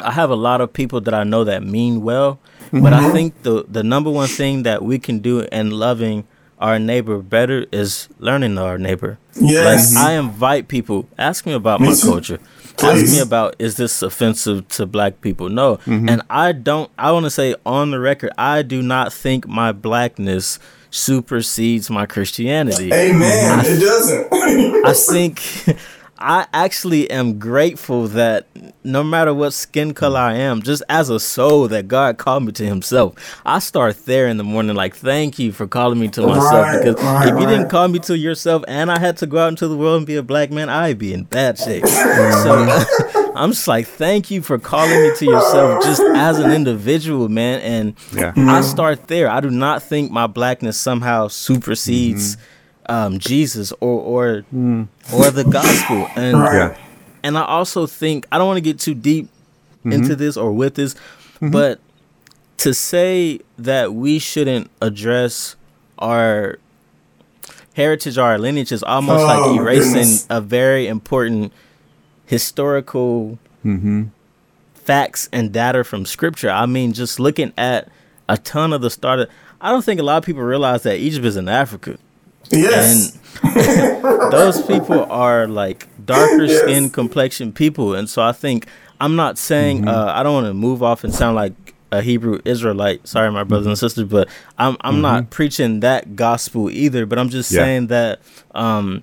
i have a lot of people that i know that mean well but i mm-hmm. think the the number one thing that we can do in loving our neighbor better is learning our neighbor Yes. like mm-hmm. I invite people, ask me about Me my too. culture. Ask me about is this offensive to black people? No. Mm-hmm. And I don't I want to say on the record, I do not think my blackness supersedes my Christianity. Amen. It doesn't. (laughs) I think I actually am grateful that no matter what skin color I am, just as a soul, that God called me to Himself. I start there in the morning, like, thank you for calling me to myself. Right, because right, if you didn't call me to yourself and I had to go out into the world and be a black man, I'd be in bad shape. so mm-hmm. (laughs) I'm just like, thank you for calling me to yourself just as an individual, man. And Yeah. I mm-hmm. start there. I do not think my blackness somehow supersedes mm-hmm. Um, Jesus or or hmm. or the gospel. And Yeah. and I also think I don't want to get too deep mm-hmm. into this or with this, mm-hmm. but to say that we shouldn't address our heritage or our lineage is almost Oh, like erasing goodness. a very important historical mm-hmm. facts and data from scripture. I mean, just looking at a ton of the starter. I don't think a lot of people realize that Egypt is in Africa. Yes. And (laughs) those people are like darker Yes. skin complexion people. And so I think I'm not saying uh, I don't want to move off and sound like a Hebrew Israelite. Sorry, my brothers and sisters, but I'm I'm not preaching that gospel either. But I'm just Yeah. saying that um,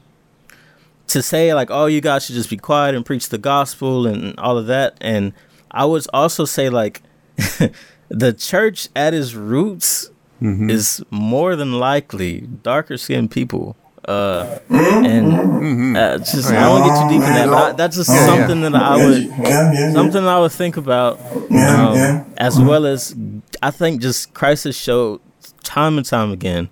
to say like, oh, you guys should just be quiet and preach the gospel and all of that. And I would also say like (laughs) the church at its roots is more than likely darker skinned people. Uh, and uh, just I won't get too deep in that, but I, that's just Yeah. something that I would yeah, yeah, yeah. something I would think about, um, yeah. as well as I think just Christ has showed time and time again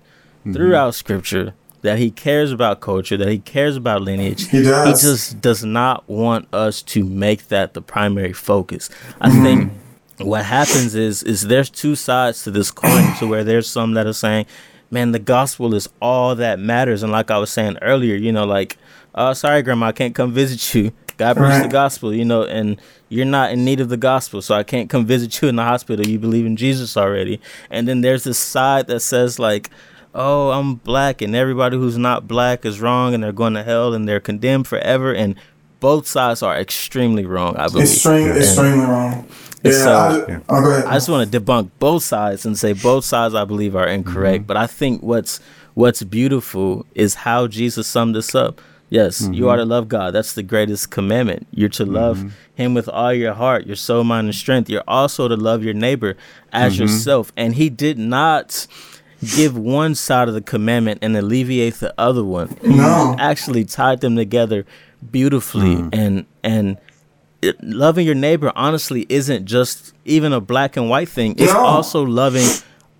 throughout Scripture that He cares about culture, that He cares about lineage. He does. He just does not want us to make that the primary focus. I Mm-hmm. think what happens is is there's two sides to this coin, to where there's some that are saying. Man, the gospel is all that matters, and like I was saying earlier, you know, like, uh, sorry, grandma, I can't come visit you. God preach the gospel, you know, and you're not in need of the gospel, so I can't come visit you in the hospital. You believe in Jesus already. And then there's this side that says like, oh, I'm black, and everybody who's not black is wrong, and they're going to hell, and they're condemned forever. And both sides are extremely wrong. I believe. Extreme, extremely wrong. Yeah, so- I, Yeah. oh. I just want to debunk both sides and say both sides I believe are incorrect. Mm-hmm. But I think what's what's beautiful is how Jesus summed this up. Yes, you mm-hmm. are to love God. That's the greatest commandment. You're to love mm-hmm. Him with all your heart, your soul, mind, and strength. You're also to love your neighbor as yourself. And He did not give one side of the commandment and alleviate the other one. He No. actually tied them together beautifully mm. and and it, loving your neighbor honestly isn't just even a black and white thing. It's No. also loving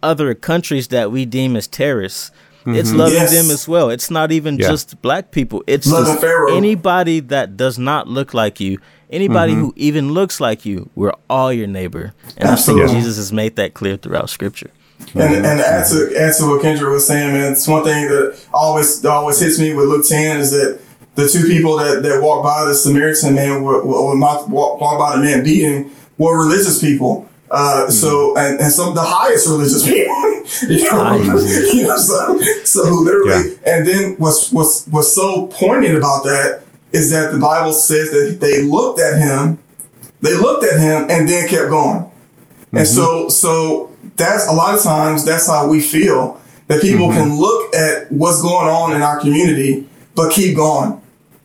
other countries that we deem as terrorists. It's mm-hmm. loving Yes. them as well. It's not even Yeah. just black people. It's just anybody that does not look like you. Anybody mm-hmm. who even looks like you, we're all your neighbor. And I think Jesus has made that clear throughout scripture. And, and to add to, add to what Kendrick was saying, man, it's one thing that always that always hits me with Luke 10 is that the two people that, that walked by the Samaritan man, were, were, walked walk by the man beating, were religious people. Uh, mm so and, and some of the highest religious (laughs) people, you know, (laughs) you know so, so literally, yeah. and then what's what's what's so poignant about that is that the Bible says that they looked at him, they looked at him, and then kept going, mm-hmm. and so so that's a lot of times that's how we feel that people mm-hmm. can look at what's going on in our community, but keep going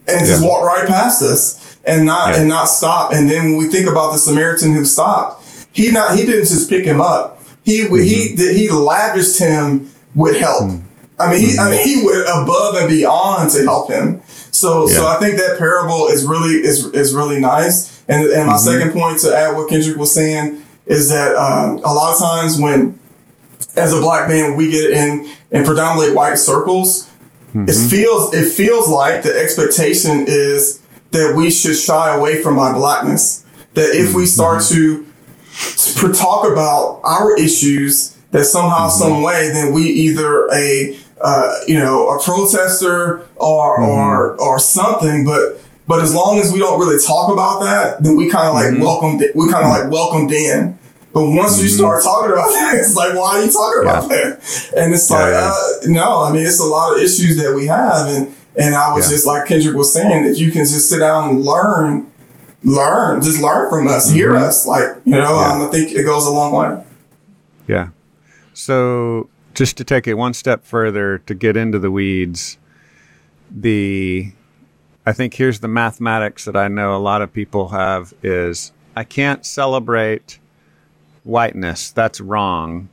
and yeah. just walk right past us and not yeah. and not stop. And then when we think about the Samaritan who stopped he not he didn't just pick him up. He mm-hmm. he he lavished him with help. Mm-hmm. I mean, he, I mean, he went above and beyond to help him. So, yeah. so I think that parable is really is is really nice. And and my mm-hmm. second point to add what Kendrick was saying is that um, a lot of times when, as a black man, we get in in predominantly white circles, mm-hmm. it feels it feels like the expectation is that we should shy away from our blackness. That if we start mm-hmm. to to talk about our issues that somehow, mm-hmm. some way, then we either a uh, you know a protester or mm-hmm. or or something. But but as long as we don't really talk about that, then we kind of like mm-hmm. welcomed we kind of like welcomed in. But once you mm-hmm. start talking about that, (laughs) it's like, why are you talking yeah. about that? And it's like, yeah, uh, no, I mean, it's a lot of issues that we have. And, and I was just like Kendrick was saying, that you can just sit down and learn learn, just learn from us, mm-hmm. hear us. Like, you know, yeah. um, I think it goes a long way. Yeah. So just to take it one step further to get into the weeds, the I think here's the mathematics that I know a lot of people have is I can't celebrate whiteness. That's wrong.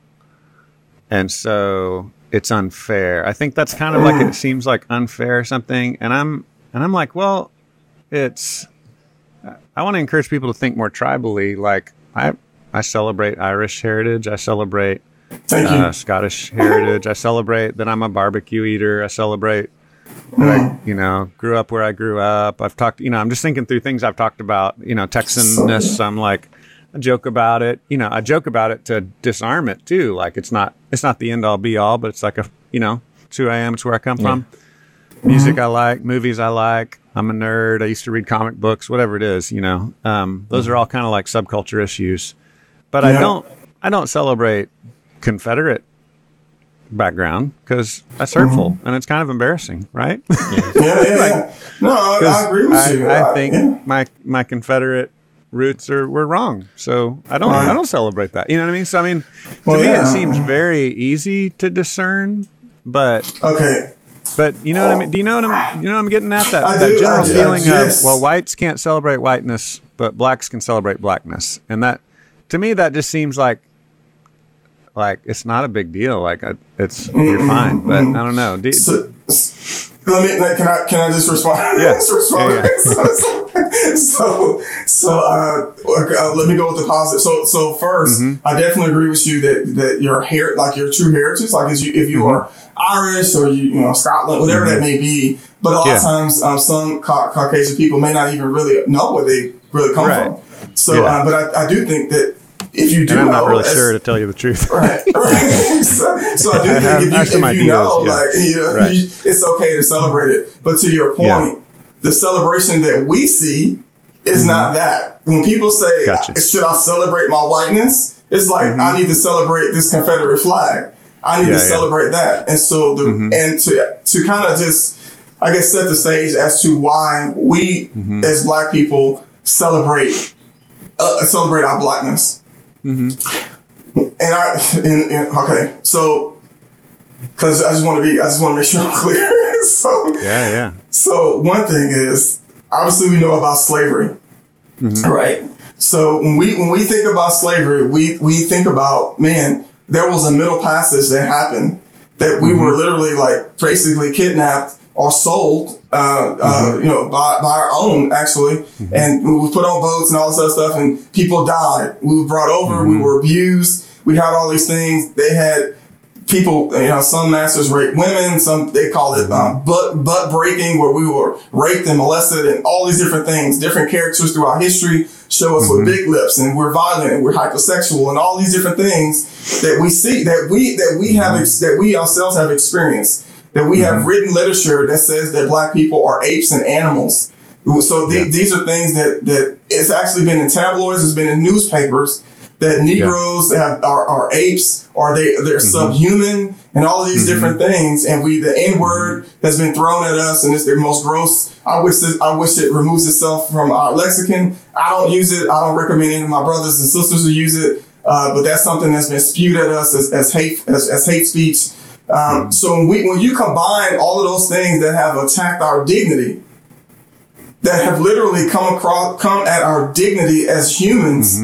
And so it's unfair. I think that's kind of like it (clears throat) seems like unfair or something. And I'm and I'm like, well, it's I want to encourage people to think more tribally. Like I, I celebrate Irish heritage. I celebrate uh, Scottish heritage. I celebrate that I'm a barbecue eater. I celebrate that I, mm. you know, grew up where I grew up. I've talked, you know, I'm just thinking through things I've talked about. You know, Texanness. I'm like, I joke about it. You know, I joke about it to disarm it too. Like it's not, it's not the end all be all, but it's like a, you know, it's who I am. It's where I come yeah. from. Music. I like, movies I like. I'm a nerd. I used to read comic books, whatever it is, you know. Um, those are all kind of like subculture issues. But yeah. I don't I don't celebrate Confederate background because that's hurtful mm-hmm. and it's kind of embarrassing, right? Yeah, (laughs) yeah, yeah. like, no, I, I, agree with I, you. I, I think yeah. my my Confederate roots are were wrong, so I don't. I don't celebrate that. You know what I mean? So I mean, to me, yeah. it seems very easy to discern, but okay. But you know what I mean? Do you know what I'm? You know what I'm getting at? That, that do, general feeling of well, whites can't celebrate whiteness, but blacks can celebrate blackness, and that to me that just seems like like it's not a big deal. Like it's mm-hmm. you're fine, but I don't know. Do, so, let me can I can I just respond? Yeah. (laughs) just respond. Yeah, yeah. (laughs) (laughs) so so uh, uh, let me go with the positive. So so 1st mm-hmm. I definitely agree with you that that your hair like your true heritage, like if you if you mm-hmm. are Irish or you, you know Scotland, whatever mm-hmm. that may be. But a lot yeah. of times, um, some ca- Caucasian people may not even really know where they really come right. from. So, yeah. uh, but I, I, do think that if you do, and I'm know, not really sure to tell you the truth. (laughs) Right. right. (laughs) so, so, I do think if you, if you know, like you know, right. you, it's okay to celebrate it. But to your point, the celebration that we see is mm-hmm. not that. When people say, gotcha. "Should I celebrate my whiteness?" It's like mm-hmm. I need to celebrate this Confederate flag. I need yeah, to celebrate yeah. that. And so the mm-hmm. and to to kind of just I guess set the stage as to why we mm-hmm. as black people celebrate uh, celebrate our blackness. Mm-hmm. And I and, and, okay, so because I just want to be I just want to make sure I'm clear. (laughs) so yeah, yeah. So one thing is obviously we know about slavery, mm-hmm. right? So when we when we think about slavery, we we think about man there was a middle passage that happened that we mm-hmm. were literally like basically kidnapped or sold, uh, uh mm-hmm. uh, you know, by, by our own actually. Mm-hmm. And we were put on boats and all this other stuff and people died. We were brought over. We mm-hmm. were abused. We had all these things. They had people, you know, some masters rape women, some they call it um, buck buck breaking, where we were raped and molested, and all these different things. Different characters throughout history show us mm-hmm. with big lips, and we're violent, and we're hypersexual, and all these different things that we see that we that we have mm-hmm. that we ourselves have experienced. that we have written literature that says that black people are apes and animals. So th- Yeah. these are things that that it's actually been in tabloids, it's been in newspapers that Negroes have, are, are apes or they they're subhuman and all of these different things. And we the N word has been thrown at us and it's the most gross. I wish this, I wish it removes itself from our lexicon. I don't use it. I don't recommend any of my brothers and sisters to use it. Uh, but that's something that's been spewed at us as, as hate as, as hate speech. Um, so when we when you combine all of those things that have attacked our dignity, that have literally come across come at our dignity as humans,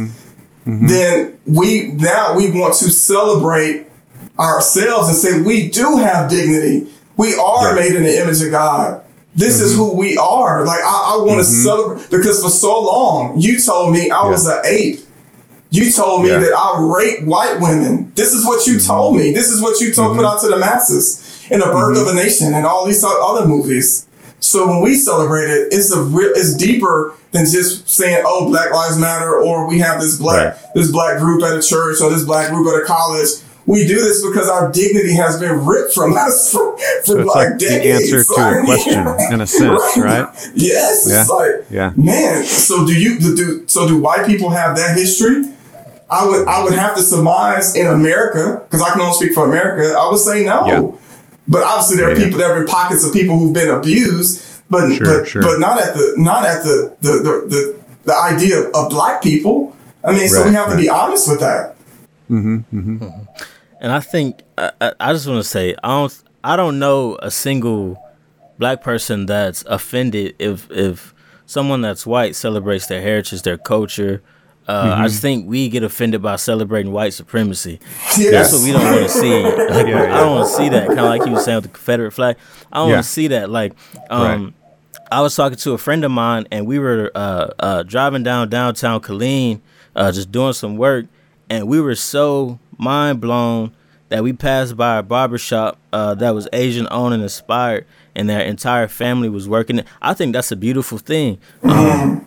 Mm-hmm. then we now we want to celebrate ourselves and say we do have dignity. We are Yeah. made in the image of God. This is mm-hmm. who we are. Like I, I want to mm-hmm. celebrate because for so long you told me I was an ape. You told me Yeah. that I rape white women. This is what you told me. This is what you told put out to the masses in the birth of a nation and all these other movies. So when we celebrate it, it's a real, it's deeper than just saying, "Oh, Black Lives Matter," or we have this black Right. this black group at a church or this black group at a college. We do this because our dignity has been ripped from (laughs) us for, So it's like, like the decades. answer to a (laughs) question, in a sense, (laughs) right? Yes. Yeah. It's like, Yeah. man. So do you do so? Do white people have that history? I would I would have to surmise in America because I can only speak for America. I would say no. Yeah. But obviously there are Yeah. people there have been pockets of people who've been abused, but Sure, but sure. but not at the not at the the the, the, the idea of black people. I mean, so we Right, have to be honest with that. Mm-hmm, mm-hmm. Hmm. And I think I, I, I just want to say I don't I don't know a single black person that's offended if if someone that's white celebrates their heritage, their culture. Uh, I just think we get offended by celebrating white supremacy. Yes. That's what we don't want to see. (laughs) Like, Yeah, I don't want to see that. Kind of like you were saying with the Confederate flag. I don't Yeah. want to see that. Like, um, I was talking to a friend of mine, and we were uh, uh, driving down downtown Killeen, uh, just doing some work, and we were so mind blown that we passed by a barber shop uh, that was Asian owned and inspired, and their entire family was working. it. I think that's a beautiful thing. Um,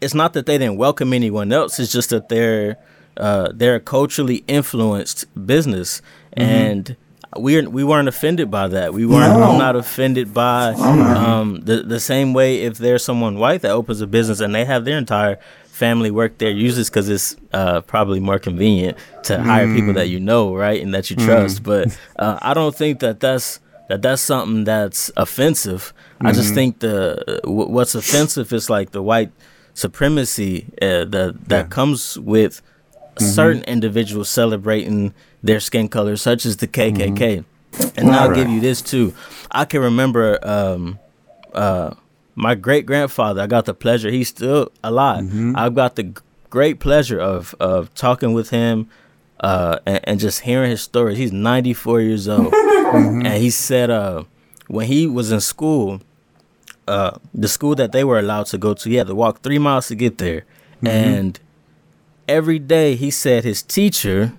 it's not that they didn't welcome anyone else; it's just that they're uh, they're a culturally influenced business, and we we weren't offended by that. We weren't. No. I'm not offended by um, the the same way if there's someone white that opens a business and they have their entire family work there, usually because it's uh, probably more convenient to hire people that you know, right, and that you trust. But uh, I don't think that that's that that's something that's offensive. I just think the w- what's offensive is like the white supremacy uh, that that comes with certain individuals celebrating their skin color, such as the KKK. And I'll give you this too. I can remember um, uh, my great grandfather. I got the pleasure. He's still alive. I've got the great pleasure of of talking with him uh, and, and just hearing his stories. He's 94 years old, (laughs) and he said uh, when he was in school, uh, the school that they were allowed to go to, he had to walk three miles to get there, and every day he said his teacher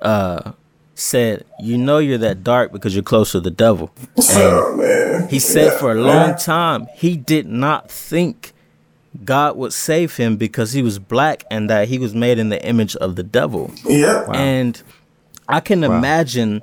uh, said, "You know you're that dark because you're close to the devil." Oh. He said for a long time he did not think God would save him because he was black and that he was made in the image of the devil. Yep. And I can imagine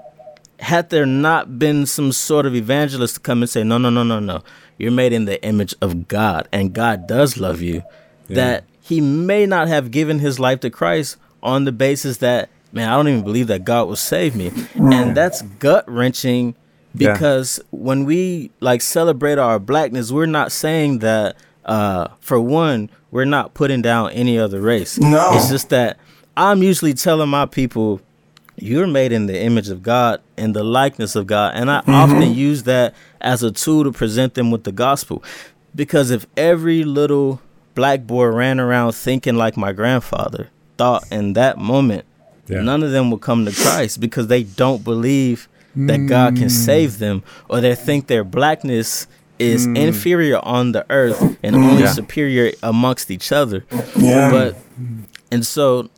had there not been some sort of evangelist to come and say, No, no, no, no, no. You're made in the image of God and God does love you, that he may not have given his life to Christ on the basis that, man, I don't even believe that God will save me. And that's gut wrenching Yeah. because when we like celebrate our blackness, we're not saying that uh for one, we're not putting down any other race. No. It's just that I'm usually telling my people you're made in the image of God and the likeness of God. And I often use that as a tool to present them with the gospel. Because if every little black boy ran around thinking like my grandfather thought in that moment, Yeah. none of them will come to Christ because they don't believe that God can save them or they think their blackness is inferior on the earth and only Yeah. superior amongst each other. Yeah. But and so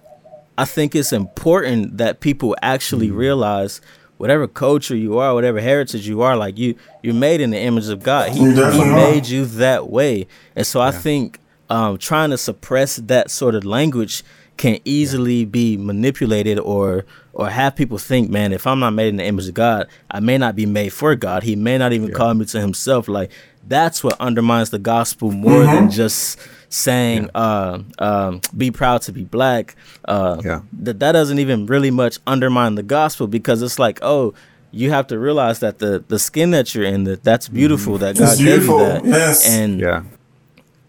I think it's important that people actually realize whatever culture you are, whatever heritage you are, like you you're made in the image of God. He, he made you that way. And so I think um, trying to suppress that sort of language can easily be manipulated or or have people think, man, if I'm not made in the image of God, I may not be made for God. He may not even yeah. call me to Himself. Like that's what undermines the gospel more mm-hmm. than just saying yeah. uh, um, be proud to be black uh, yeah. that that doesn't even really much undermine the gospel because it's like oh you have to realize that the the skin that you're in that that's beautiful mm-hmm. that God beautiful. gave you that yes. and yeah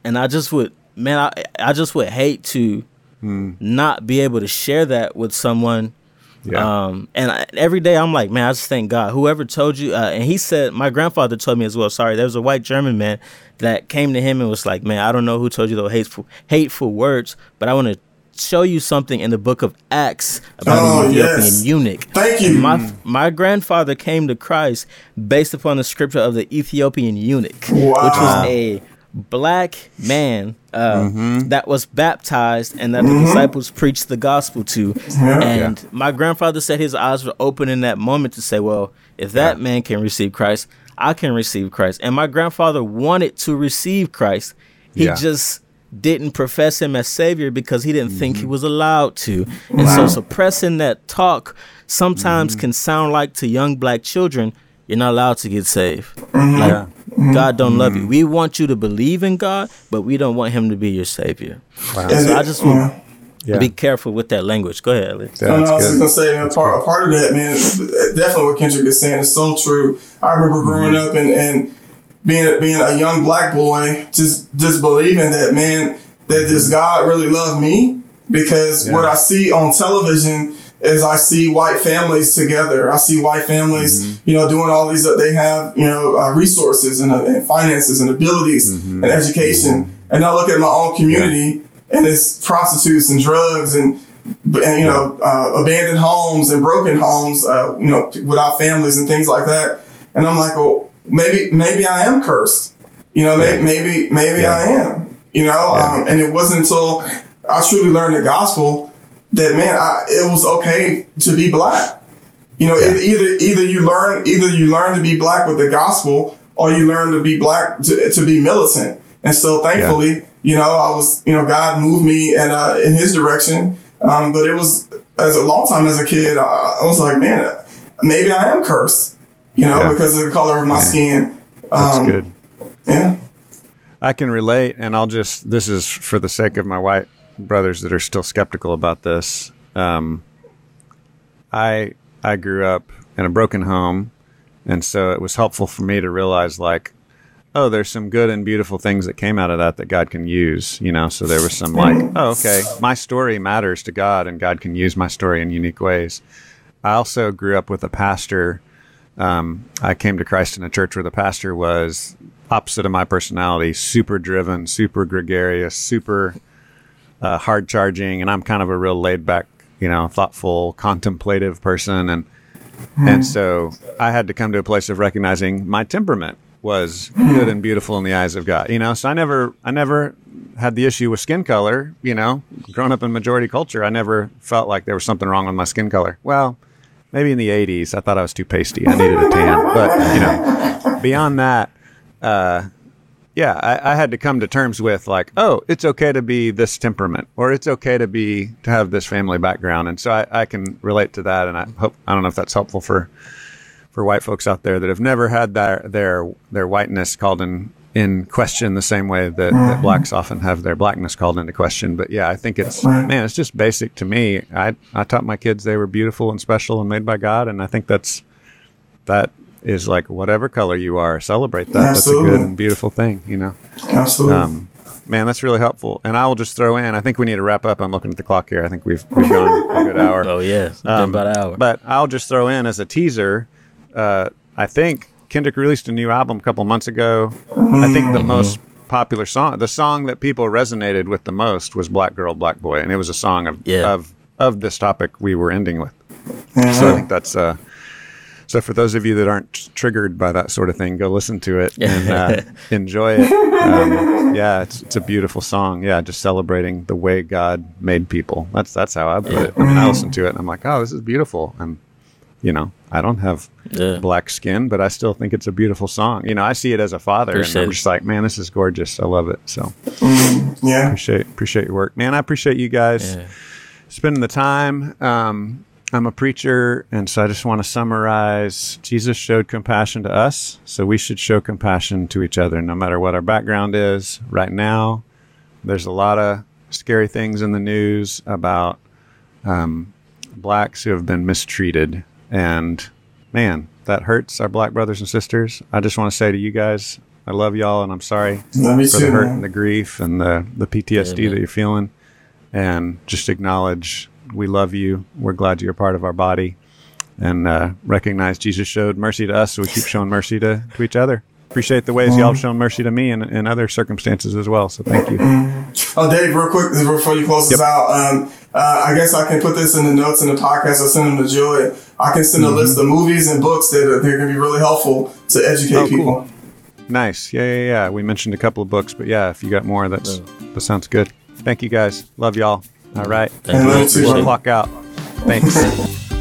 and I just would man I I just would hate to mm. not be able to share that with someone yeah. Um, and I, every day I'm like, man, I just thank God. Whoever told you, uh, and he said, my grandfather told me as well. Sorry, there was a white German man that came to him and was like, man, I don't know who told you those hateful, hateful words, but I want to show you something in the book of Acts about oh, an Ethiopian yes. eunuch. Thank you. And my my grandfather came to Christ based upon the scripture of the Ethiopian eunuch, wow. which was a black man uh, mm-hmm. that was baptized and that mm-hmm. the disciples preached the gospel to. Yeah. And yeah. my grandfather said his eyes were open in that moment to say, well, if that yeah. man can receive Christ, I can receive Christ. And my grandfather wanted to receive Christ. He just didn't profess him as savior because he didn't mm-hmm. think he mm-hmm. was allowed to. And wow. so suppressing that talk sometimes mm-hmm. can sound like to young black children, you're not allowed to get saved. Mm-hmm. Like, yeah. God don't love you. Mm-hmm. We want you to believe in God, but we don't want him to be your savior. Wow. So I just want yeah. be careful with that language. Go ahead, Alex. Yeah, no, I was just gonna say a part, a part of that, man. Definitely what Kendrick is saying is so true. I remember growing mm-hmm. up and, and being being a young black boy, just just believing that man that this God really love me because yeah. what I see on television is I see white families together. I see white families, mm-hmm. you know, doing all these. Uh, they have you know uh, resources and, uh, and, finances and abilities mm-hmm. and education, mm-hmm. and I look at my own community and it's prostitutes and drugs and. And, you know, uh, abandoned homes and broken homes, uh, you know, without families and things like that. And I'm like, well, maybe, maybe I am cursed. You know, maybe, maybe, maybe yeah. I am. You know, yeah. um, and it wasn't until I truly learned the gospel that man, I, it was okay to be black. You know, yeah. either either you learn either you learn to be black with the gospel, or you learn to be black to, to be militant. And so, thankfully, yeah. you know, I was you know God moved me and uh, in His direction. Um, but it was as a long time as a kid, I, I was like, man, maybe I am cursed. You know, yeah. because of the color of my skin. Um, That's good. Yeah. I can relate, and I'll just this is for the sake of my white brothers that are still skeptical about this. Um, I I grew up in a broken home, and so it was helpful for me to realize like, oh, there's some good and beautiful things that came out of that that God can use. You know, so there was some like, oh, okay, my story matters to God, and God can use my story in unique ways. I also grew up with a pastor. Um, I came to Christ in a church where the pastor was opposite of my personality, super driven, super gregarious, super uh, hard charging, and I'm kind of a real laid back, you know, thoughtful, contemplative person, and mm. and so I had to come to a place of recognizing my temperament was good and beautiful in the eyes of God. You know, so I never I never had the issue with skin color. You know, growing up in majority culture, I never felt like there was something wrong with my skin color. Well, maybe in the '80s, I thought I was too pasty. I needed a tan, but you know, beyond that. Uh, yeah, I, I, had to come to terms with like, oh, it's okay to be this temperament, or it's okay to be to have this family background, and so I, I can relate to that, and I hope I don't know if that's helpful for for white folks out there that have never had their their their whiteness called in in question the same way that, that blacks often have their blackness called into question. But yeah, I think it's man, it's just basic to me. I I taught my kids they were beautiful and special and made by God, and I think that's that is like whatever color you are, celebrate that. Absolutely. That's a good and beautiful thing, you know. Absolutely. Um, man, that's really helpful. And I will just throw in. I think we need to wrap up. I'm looking at the clock here. I think we've, we've gone a good hour. (laughs) Oh yeah, um, about an hour. But I'll just throw in as a teaser. Uh, I think Kendrick released a new album a couple months ago. I think the mm-hmm. most popular song, the song that people resonated with the most, was "Black Girl, Black Boy," and it was a song of yeah. of of this topic we were ending with. Mm-hmm. So I think that's. Uh, so for those of you that aren't triggered by that sort of thing, go listen to it and uh, (laughs) enjoy it. Um, yeah, it's, it's a beautiful song. Yeah, just celebrating the way God made people. That's that's how I put it. I mean, I listen to it and I'm like, oh, this is beautiful. And you know, I don't have yeah. black skin, but I still think it's a beautiful song. You know, I see it as a father, appreciate and I'm just like, man, this is gorgeous. I love it. So, mm, yeah, appreciate appreciate your work, man. I appreciate you guys. Yeah spending the time. Um, I'm a preacher, and so I just want to summarize Jesus showed compassion to us, so we should show compassion to each other, no matter what our background is. Right now, there's a lot of scary things in the news about um, blacks who have been mistreated. And man, that hurts our black brothers and sisters. I just want to say to you guys, I love y'all, and I'm sorry Let for too, the hurt man. and the grief and the, the PTSD Yeah, that you're feeling. And just acknowledge we love you. We're glad you're part of our body. And uh, recognize Jesus showed mercy to us, so we keep showing mercy to, to each other. Appreciate the ways y'all Mm-hmm. have shown mercy to me in, in other circumstances as well. So thank you. Oh, Dave, real quick before you close this out, um, uh, I guess I can put this in the notes in the podcast. I'll send them to Joey. I can send a list of movies and books that are, they're going to be really helpful to educate Oh, cool. people. Nice. Yeah, yeah, yeah. We mentioned a couple of books, but yeah, if you got more, that's that sounds good. Thank you guys. Love y'all. All right. Thank And you. let me see Appreciate what- it. Clock out. Thanks. (laughs)